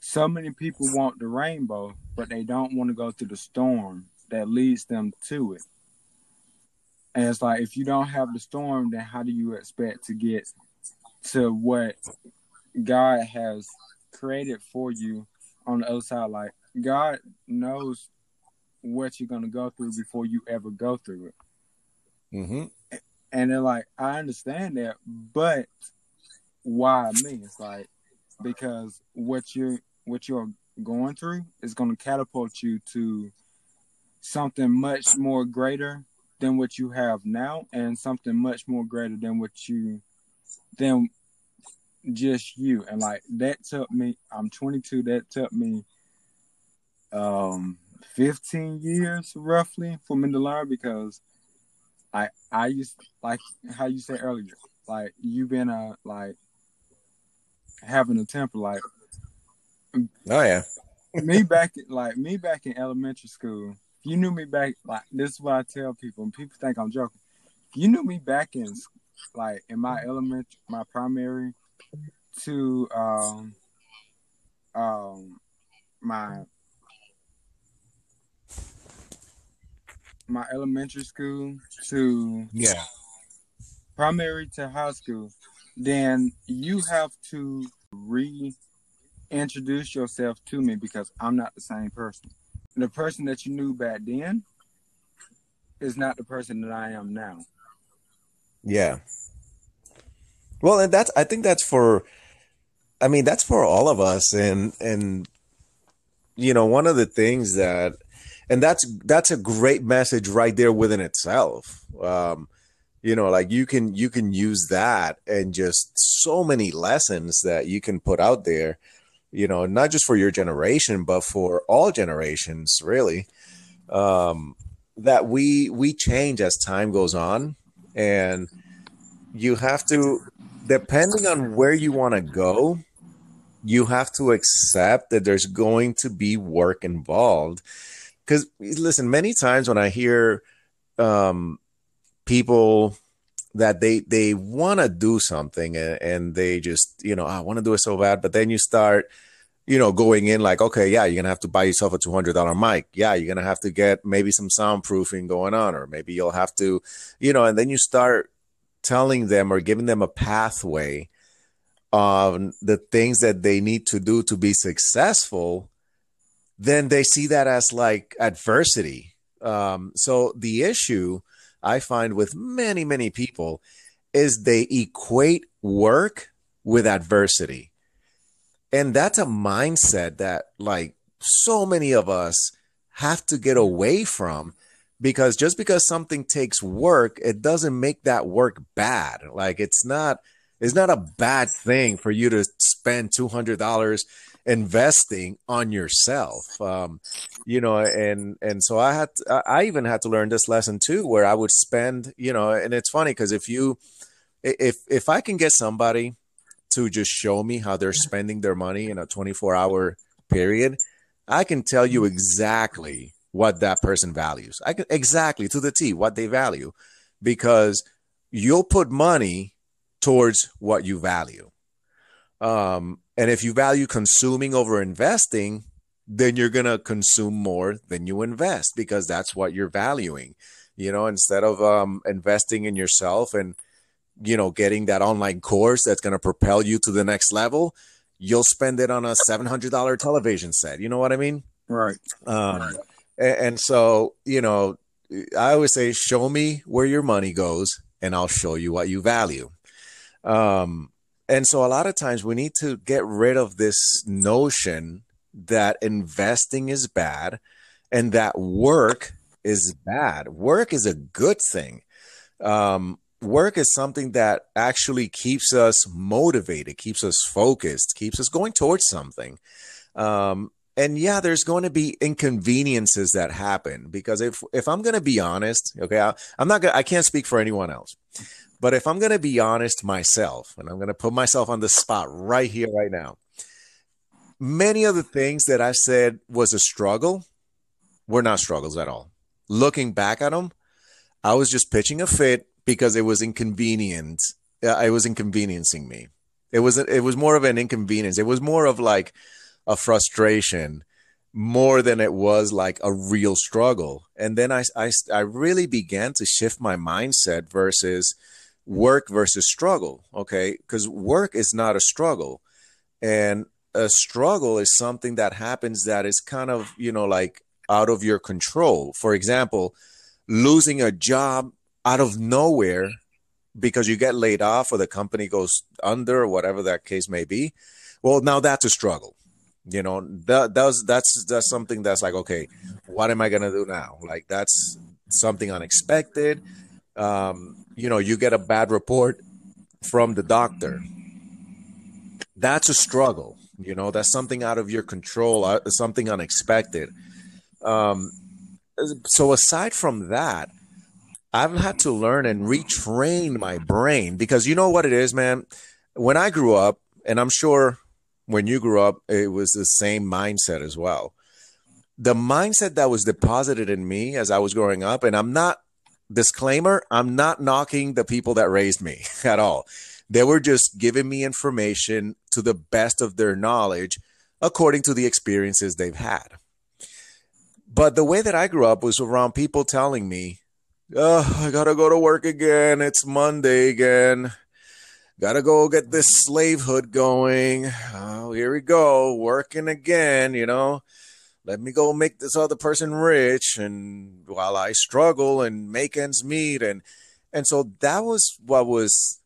so many people want the rainbow, but they don't want to go through the storm that leads them to it. And it's like if you don't have the storm, then how do you expect to get to what God has created for you on the other side? Like God knows what you're gonna go through before you ever go through it. Mm-hmm. And they're like, I understand that, but why me? It's like because what you're what you're going through is gonna catapult you to something much more greater than what you have now and something much more greater than what you than just you and like that took me i'm 22 that took me um 15 years roughly for me to learn because i i used like how you said earlier like you've been a like having a temper like Oh yeah. me back like me back in elementary school. You knew me back like this is what I tell people, and people think I'm joking. You knew me back in like in my elementary, my primary to um um my my elementary school to Yeah. primary to high school, then you have to reintroduce yourself to me because I'm not the same person. The person that you knew back then is not the person that I am now. Yeah. Well, and that's I think that's for I mean, that's for all of us and and you know, one of the things that and that's that's a great message right there within itself. Um you know, like you can you can use that and just so many lessons that you can put out there, you know, not just for your generation but for all generations really. Um that we we change as time goes on and you have to depending on where you want to go you have to accept that there's going to be work involved because listen many times when i hear um, people that they they want to do something and, and they just you know i want to do it so bad but then you start you know going in like okay yeah you're gonna have to buy yourself a $200 mic. Yeah you're gonna have to get maybe some soundproofing going on or maybe you'll have to you know and then you start telling them or giving them a pathway on the things that they need to do to be successful, then they see that as like adversity. Um, so the issue I find with many, many people is they equate work with adversity. And that's a mindset that like so many of us have to get away from because just because something takes work, it doesn't make that work bad. Like it's not it's not a bad thing for you to spend two hundred dollars investing on yourself. Um, you know, and and so I had to, I even had to learn this lesson too, where I would spend, you know, and it's funny because if you if if I can get somebody to just show me how they're spending their money in a 24 hour period, I can tell you exactly what that person values. I can exactly to the T what they value because you'll put money towards what you value. Um, and if you value consuming over investing, then you're going to consume more than you invest because that's what you're valuing. You know, instead of um, investing in yourself and, you know, getting that online course that's going to propel you to the next level, you'll spend it on a $700 television set. You know what I mean? Right. Um, right. And, and so, you know, I always say, show me where your money goes and I'll show you what you value. Um, and so a lot of times we need to get rid of this notion that investing is bad and that work is bad. Work is a good thing. Um, work is something that actually keeps us motivated, keeps us focused, keeps us going towards something. Um, and yeah, there's going to be inconveniences that happen because if if I'm going to be honest, okay, I, I'm not gonna, I can't speak for anyone else, but if I'm going to be honest myself, and I'm going to put myself on the spot right here, right now, many of the things that I said was a struggle were not struggles at all. Looking back at them, I was just pitching a fit because it was inconvenient. Uh, it was inconveniencing me. It was it was more of an inconvenience. It was more of like a frustration more than it was like a real struggle. And then I, I, I really began to shift my mindset versus work versus struggle. Okay. Because work is not a struggle. And a struggle is something that happens that is kind of, you know, like out of your control. For example, losing a job out of nowhere because you get laid off or the company goes under or whatever that case may be. Well, now that's a struggle you know that that's that's that's something that's like okay what am i gonna do now like that's something unexpected. Um, you know, you get a bad report from the doctor. That's a struggle. You know, that's something out of your control, uh, something unexpected. Um, so aside from that, I've had to learn and retrain my brain because you know what it is, man. When I grew up, and I'm sure when you grew up, it was the same mindset as well. The mindset that was deposited in me as I was growing up, and I'm not, disclaimer, I'm not knocking the people that raised me at all. They were just giving me information to the best of their knowledge according to the experiences they've had. But the way that I grew up was around people telling me, oh, I gotta go to work again. It's Monday again. Gotta go get this slavehood going. Oh, here we go, working again, you know. Let me go make this other person rich and while I struggle and make ends meet and and so that was what was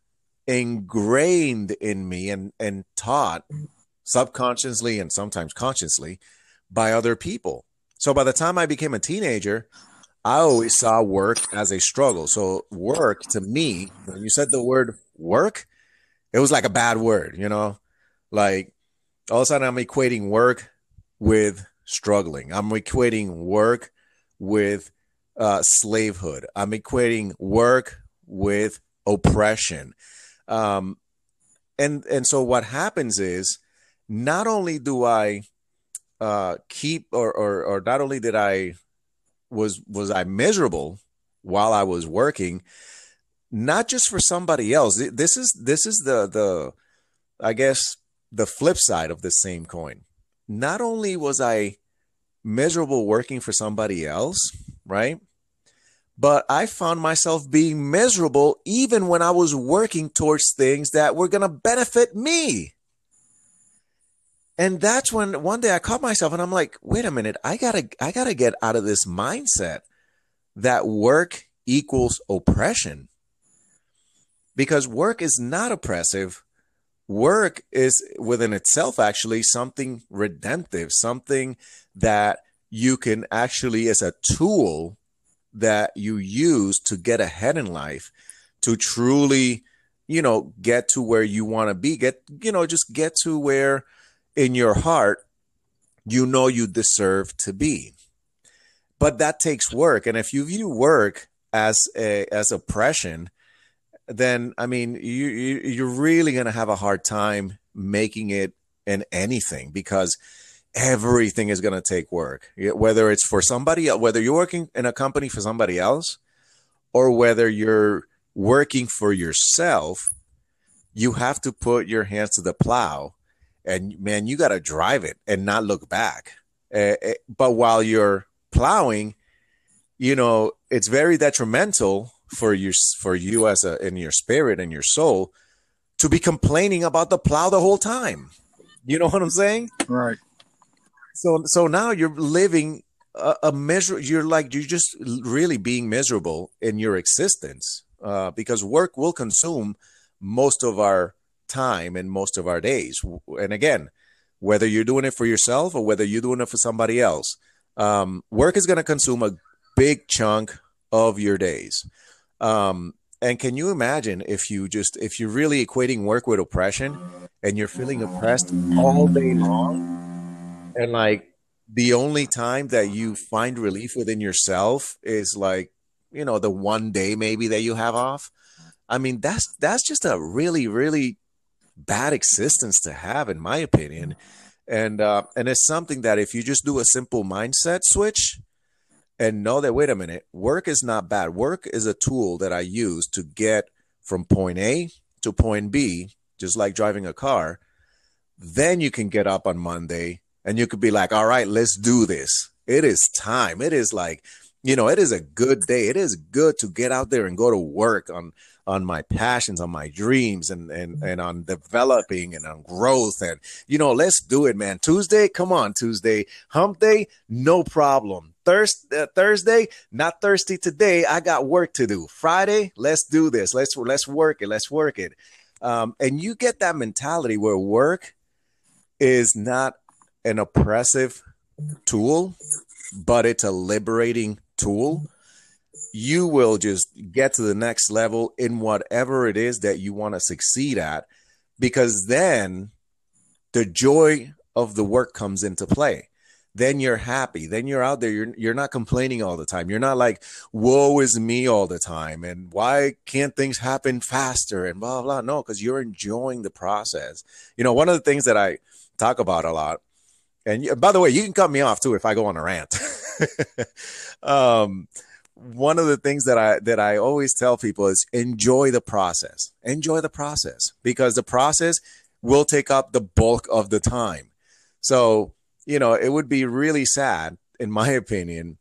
ingrained in me and and taught mm-hmm. subconsciously and sometimes consciously by other people. So by the time I became a teenager, I always saw work as a struggle. So work to me, when you said the word work, it was like a bad word, you know? Like all of a sudden I'm equating work with struggling. I'm equating work with uh, slavehood. I'm equating work with oppression. Um, and and so what happens is not only do I uh, keep or, or or not only did I was was I miserable while I was working, not just for somebody else. This is this is the the I guess the flip side of the same coin. Not only was I miserable working for somebody else, right? But I found myself being miserable even when I was working towards things that were going to benefit me. And that's when one day I caught myself and I'm like, wait a minute, I gotta, I gotta get out of this mindset that work equals oppression. Because work is not oppressive. Work is within itself actually something redemptive, something that you can actually, as a tool that you use to get ahead in life, to truly, you know, get to where you want to be, get, you know, just get to where in your heart you know you deserve to be. But that takes work. And if you view work as a, as oppression, then I mean you, you you're really gonna have a hard time making it in anything because everything is gonna take work. Whether it's for somebody whether you're working in a company for somebody else, or whether you're working for yourself, you have to put your hands to the plow and man, you got to drive it and not look back. Uh, but while you're plowing, you know it's very detrimental for you for you as a in your spirit and your soul to be complaining about the plow the whole time. You know what I'm saying? Right. So so now you're living a, a measure. You're like you're just really being miserable in your existence uh, because work will consume most of our time and most of our days. And again, whether you're doing it for yourself or whether you're doing it for somebody else, um, work is going to consume a big chunk of your days. Um, and can you imagine if you just if you're really equating work with oppression and you're feeling oppressed all day long, and like the only time that you find relief within yourself is like you know the one day maybe that you have off. I mean that's that's just a really really bad existence to have, in my opinion. And uh, and it's something that if you just do a simple mindset switch and know that wait a minute, work is not bad. Work is a tool that I use to get from point A to point B, just like driving a car. Then you can get up on Monday and you could be like, all right, let's do this. It is time. It is like, you know, it is a good day. It is good to get out there and go to work on on my passions, on my dreams, and and mm-hmm. and on developing and on growth. And you know, let's do it, man. Tuesday, come on, Tuesday, Hump Day, no problem. Thursday, uh, Thursday, not thirsty today. I got work to do. Friday, let's do this. Let's let's work it. Let's work it. Um, and you get that mentality where work is not an oppressive tool, but it's a liberating tool you will just get to the next level in whatever it is that you want to succeed at because then the joy of the work comes into play then you're happy then you're out there you're you're not complaining all the time. You're not like woe is me all the time and why can't things happen faster? and blah blah no because you're enjoying the process. You know one of the things that i talk about a lot and by the way you can cut me off too if i go on a rant. Um one of the things that I that I always tell people is enjoy the process. Enjoy the process because the process will take up the bulk of the time. So, you know, it would be really sad, in my opinion,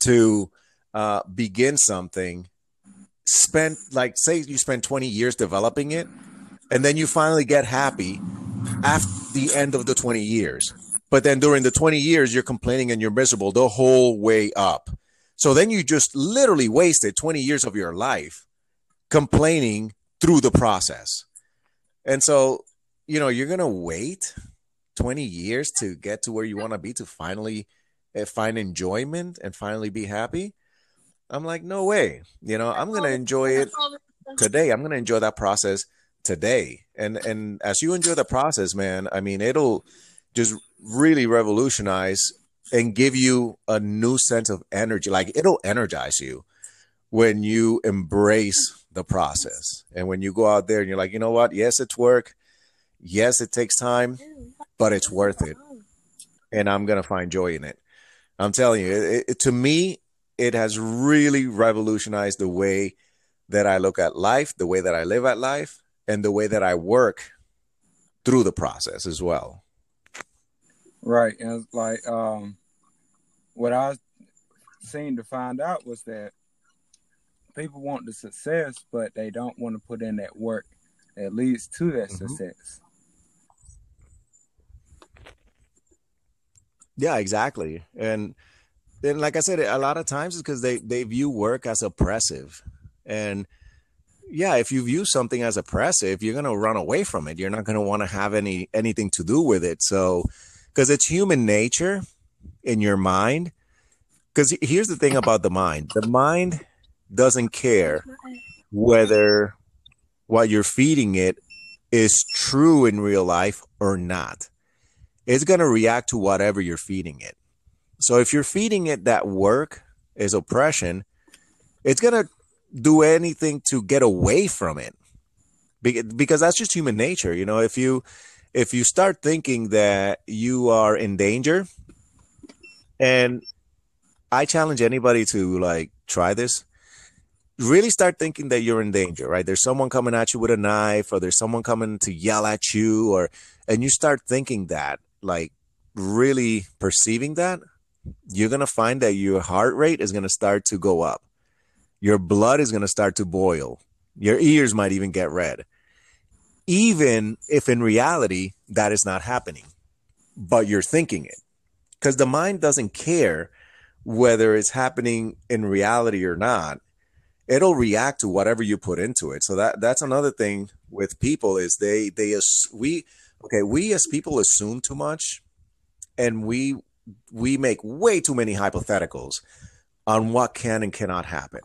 to uh, begin something, spend like say you spend 20 years developing it, and then you finally get happy after the end of the 20 years. But then during the 20 years, you're complaining and you're miserable the whole way up. So then you just literally wasted 20 years of your life complaining through the process. And so, you know, you're going to wait 20 years to get to where you want to be to finally uh, find enjoyment and finally be happy. I'm like, no way. You know, I'm to enjoy it today. I'm to enjoy that process today. And and as you enjoy the process, man, I mean, it'll just really revolutionize and give you a new sense of energy. Like it'll energize you when you embrace the process. And when you go out there and you're like, you know what? Yes, it's work. Yes, it takes time, but it's worth it. And I'm going to find joy in it. I'm telling you, it, it, to me, it has really revolutionized the way that I look at life, the way that I live at life, and the way that I work through the process as well. Right. And like um what I seemed to find out was that people want the success, but they don't want to put in that work that leads to that mm-hmm. success. Yeah, exactly. And then like I said, a lot of times it's because they, they view work as oppressive. And yeah, if you view something as oppressive, you're gonna run away from it. You're not gonna want to have any anything to do with it. So because it's human nature in your mind. Because here's the thing about the mind the mind doesn't care whether what you're feeding it is true in real life or not. It's going to react to whatever you're feeding it. So if you're feeding it that work is oppression, it's going to do anything to get away from it because that's just human nature. You know, if you if you start thinking that you are in danger, and I challenge anybody to like try this, really start thinking that you're in danger, right? There's someone coming at you with a knife, or there's someone coming to yell at you, or and you start thinking that, like really perceiving that, you're gonna find that your heart rate is gonna start to go up. Your blood is gonna start to boil. Your ears might even get red even if in reality that is not happening, but you're thinking it. Because the mind doesn't care whether it's happening in reality or not. It'll react to whatever you put into it. So that that's another thing with people is they they we okay we as people assume too much, and we we make way too many hypotheticals on what can and cannot happen.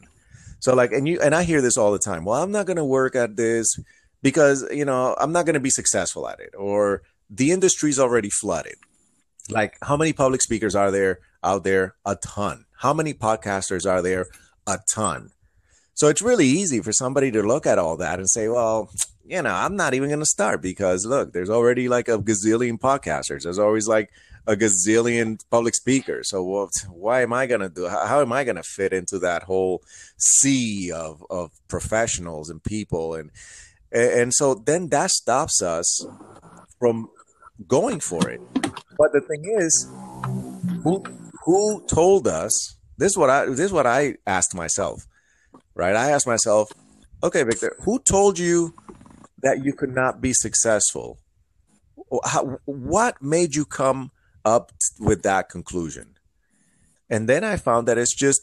So like and you and I hear this all the time. Well, I'm not going to work at this because you know i'm not going to be successful at it or the industry's already flooded like how many public speakers are there out there a ton how many podcasters are there a ton so it's really easy for somebody to look at all that and say well you know i'm not even going to start because look there's already like a gazillion podcasters there's always like a gazillion public speakers so what, why am i going to do how, how am i going to fit into that whole sea of of professionals and people and and, so then that stops us from going for it. But the thing is, who who told us? This is what I this is what I asked myself. Right? I asked myself, okay, Victor, who told you that you could not be successful? How, what made you come up with that conclusion? And then I found that it's just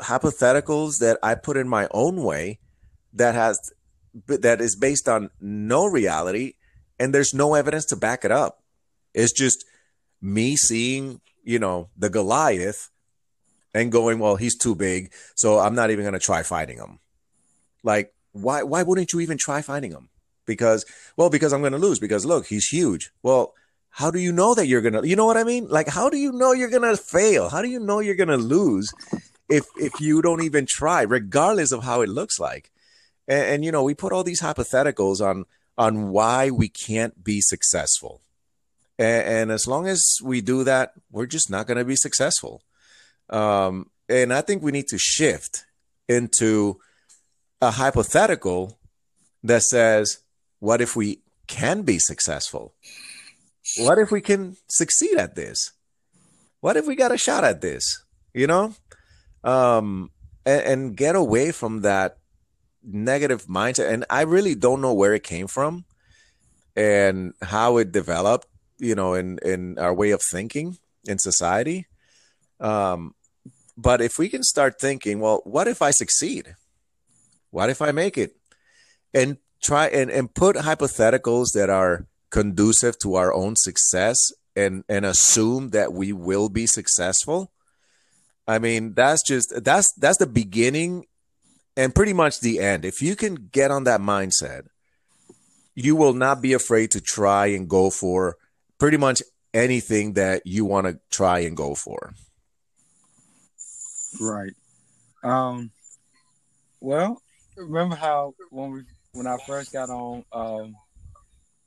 hypotheticals that I put in my own way that has that is based on no reality and there's no evidence to back it up. It's just me seeing, you know, the Goliath and going, well, he's too big, so I'm not even going to try fighting him. Like, why why wouldn't you even try fighting him? Because, well, because I'm going to lose. Because look, he's huge. Well, how do you know that you're gonna? You know what I mean? Like, how do you know you're gonna fail? How do you know you're gonna lose if if you don't even try, regardless of how it looks like? And, and you know, we put all these hypotheticals on on why we can't be successful. And, and as long as we do that, we're just not going to be successful. Um, and I think we need to shift into a hypothetical that says, what if we can be successful? What if we can succeed at this? What if we got a shot at this? You know? Um, and, and get away from that negative mindset. And I really don't know where it came from and how it developed, you know, in, in our way of thinking in society. Um, but if we can start thinking, well, what if I succeed? What if I make it? And try and, and put hypotheticals that are conducive to our own success and and assume that we will be successful. I mean, that's just that's that's the beginning and pretty much the end. If you can get on that mindset, you will not be afraid to try and go for pretty much anything that you want to try and go for. Right. Um. Well, remember how when we when I first got on, um,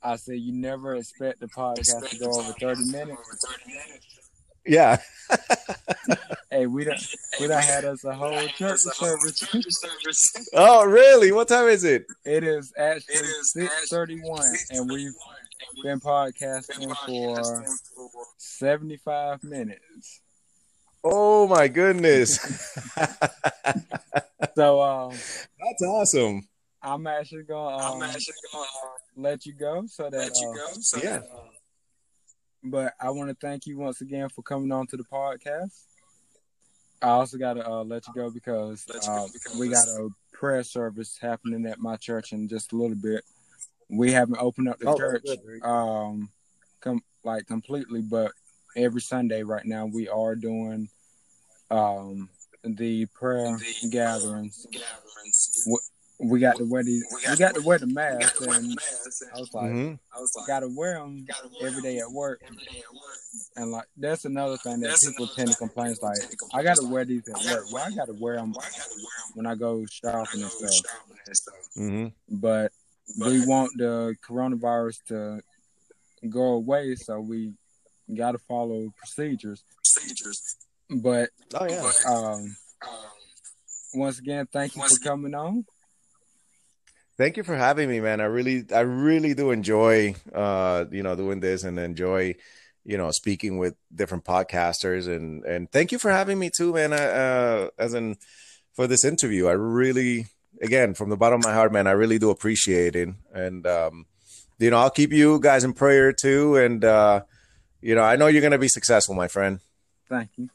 I said you never expect the podcast to go over thirty minutes. Yeah. Hey, we don't we don't had us a whole church service. oh, really? What time is it? It is actually six thirty one, and we've been podcasting for seventy five minutes. Oh my goodness. So um, That's awesome. I'm actually gonna um, let you go so that uh, Yeah. But I want to thank you once again for coming on to the podcast. I also got to uh, let you go because uh, we got a prayer service happening at my church in just a little bit. We haven't opened up the Oh, church good, um, com- like completely, but every Sunday right now we are doing um, the prayer the gatherings. gatherings. We got to wear these. We got to wear the mask, and I was like, Mhm. got to wear them every day at work. And like that's another thing that people tend to complain is like, I got to wear these at work. Well, I got to wear them when I go shopping and stuff. Mhm. But we want the coronavirus to go away, so we got to follow procedures. procedures. But Oh yeah. um, once again, thank you for coming on. Thank you for having me, man. I really, I really do enjoy, uh, you know, doing this and enjoy, you know, speaking with different podcasters and and thank you for having me too, man. Uh, as in for this interview, I really, again, from the bottom of my heart, man, I really do appreciate it. And um, you know, I'll keep you guys in prayer too. And uh, you know, I know you're gonna be successful, my friend. Thank you.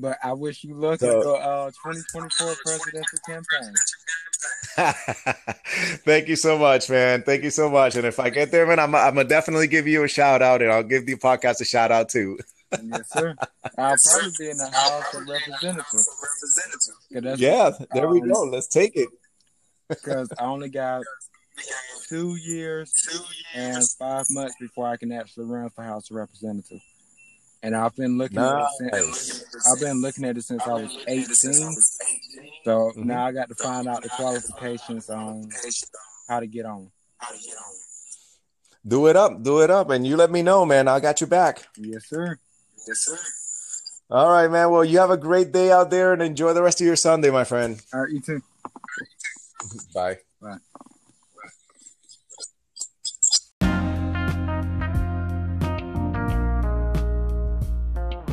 But I wish you luck So- in your uh, 2024 presidential campaign. Thank you so much, man. Thank you so much. And if I get there, man, I'm, I'm gonna definitely give you a shout out, and I'll give the podcast a shout out too. Yes, sir. I'll probably be in the House of Representatives. Yeah, there we go. Let's take it. because I only got two years, two years and five months before I can actually run for House of Representatives. And I've been looking at it since I've been looking at it since I was 18. So Mhm. now I got to find out the qualifications on how to get on. Do it up, do it up, and you let me know, man. I got you back. Yes, sir. Yes, sir. All right, man. Well, you have a great day out there, and enjoy the rest of your Sunday, my friend. All right, you too. Bye. Bye.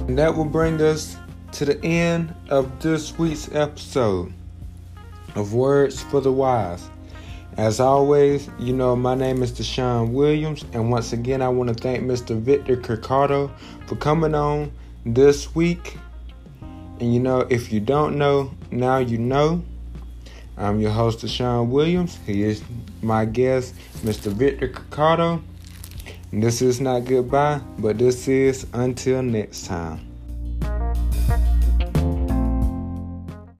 And that will bring us to the end of this week's episode of Words for the Wise. As always, you know, my name is Deshaun Williams, and once again, I want to thank Mr. Victor Kirkado for coming on this week. And you know, if you don't know, now you know. I'm your host, Deshaun Williams. He is my guest, Mr. Victor Kirkado. This is not goodbye, but this is until next time.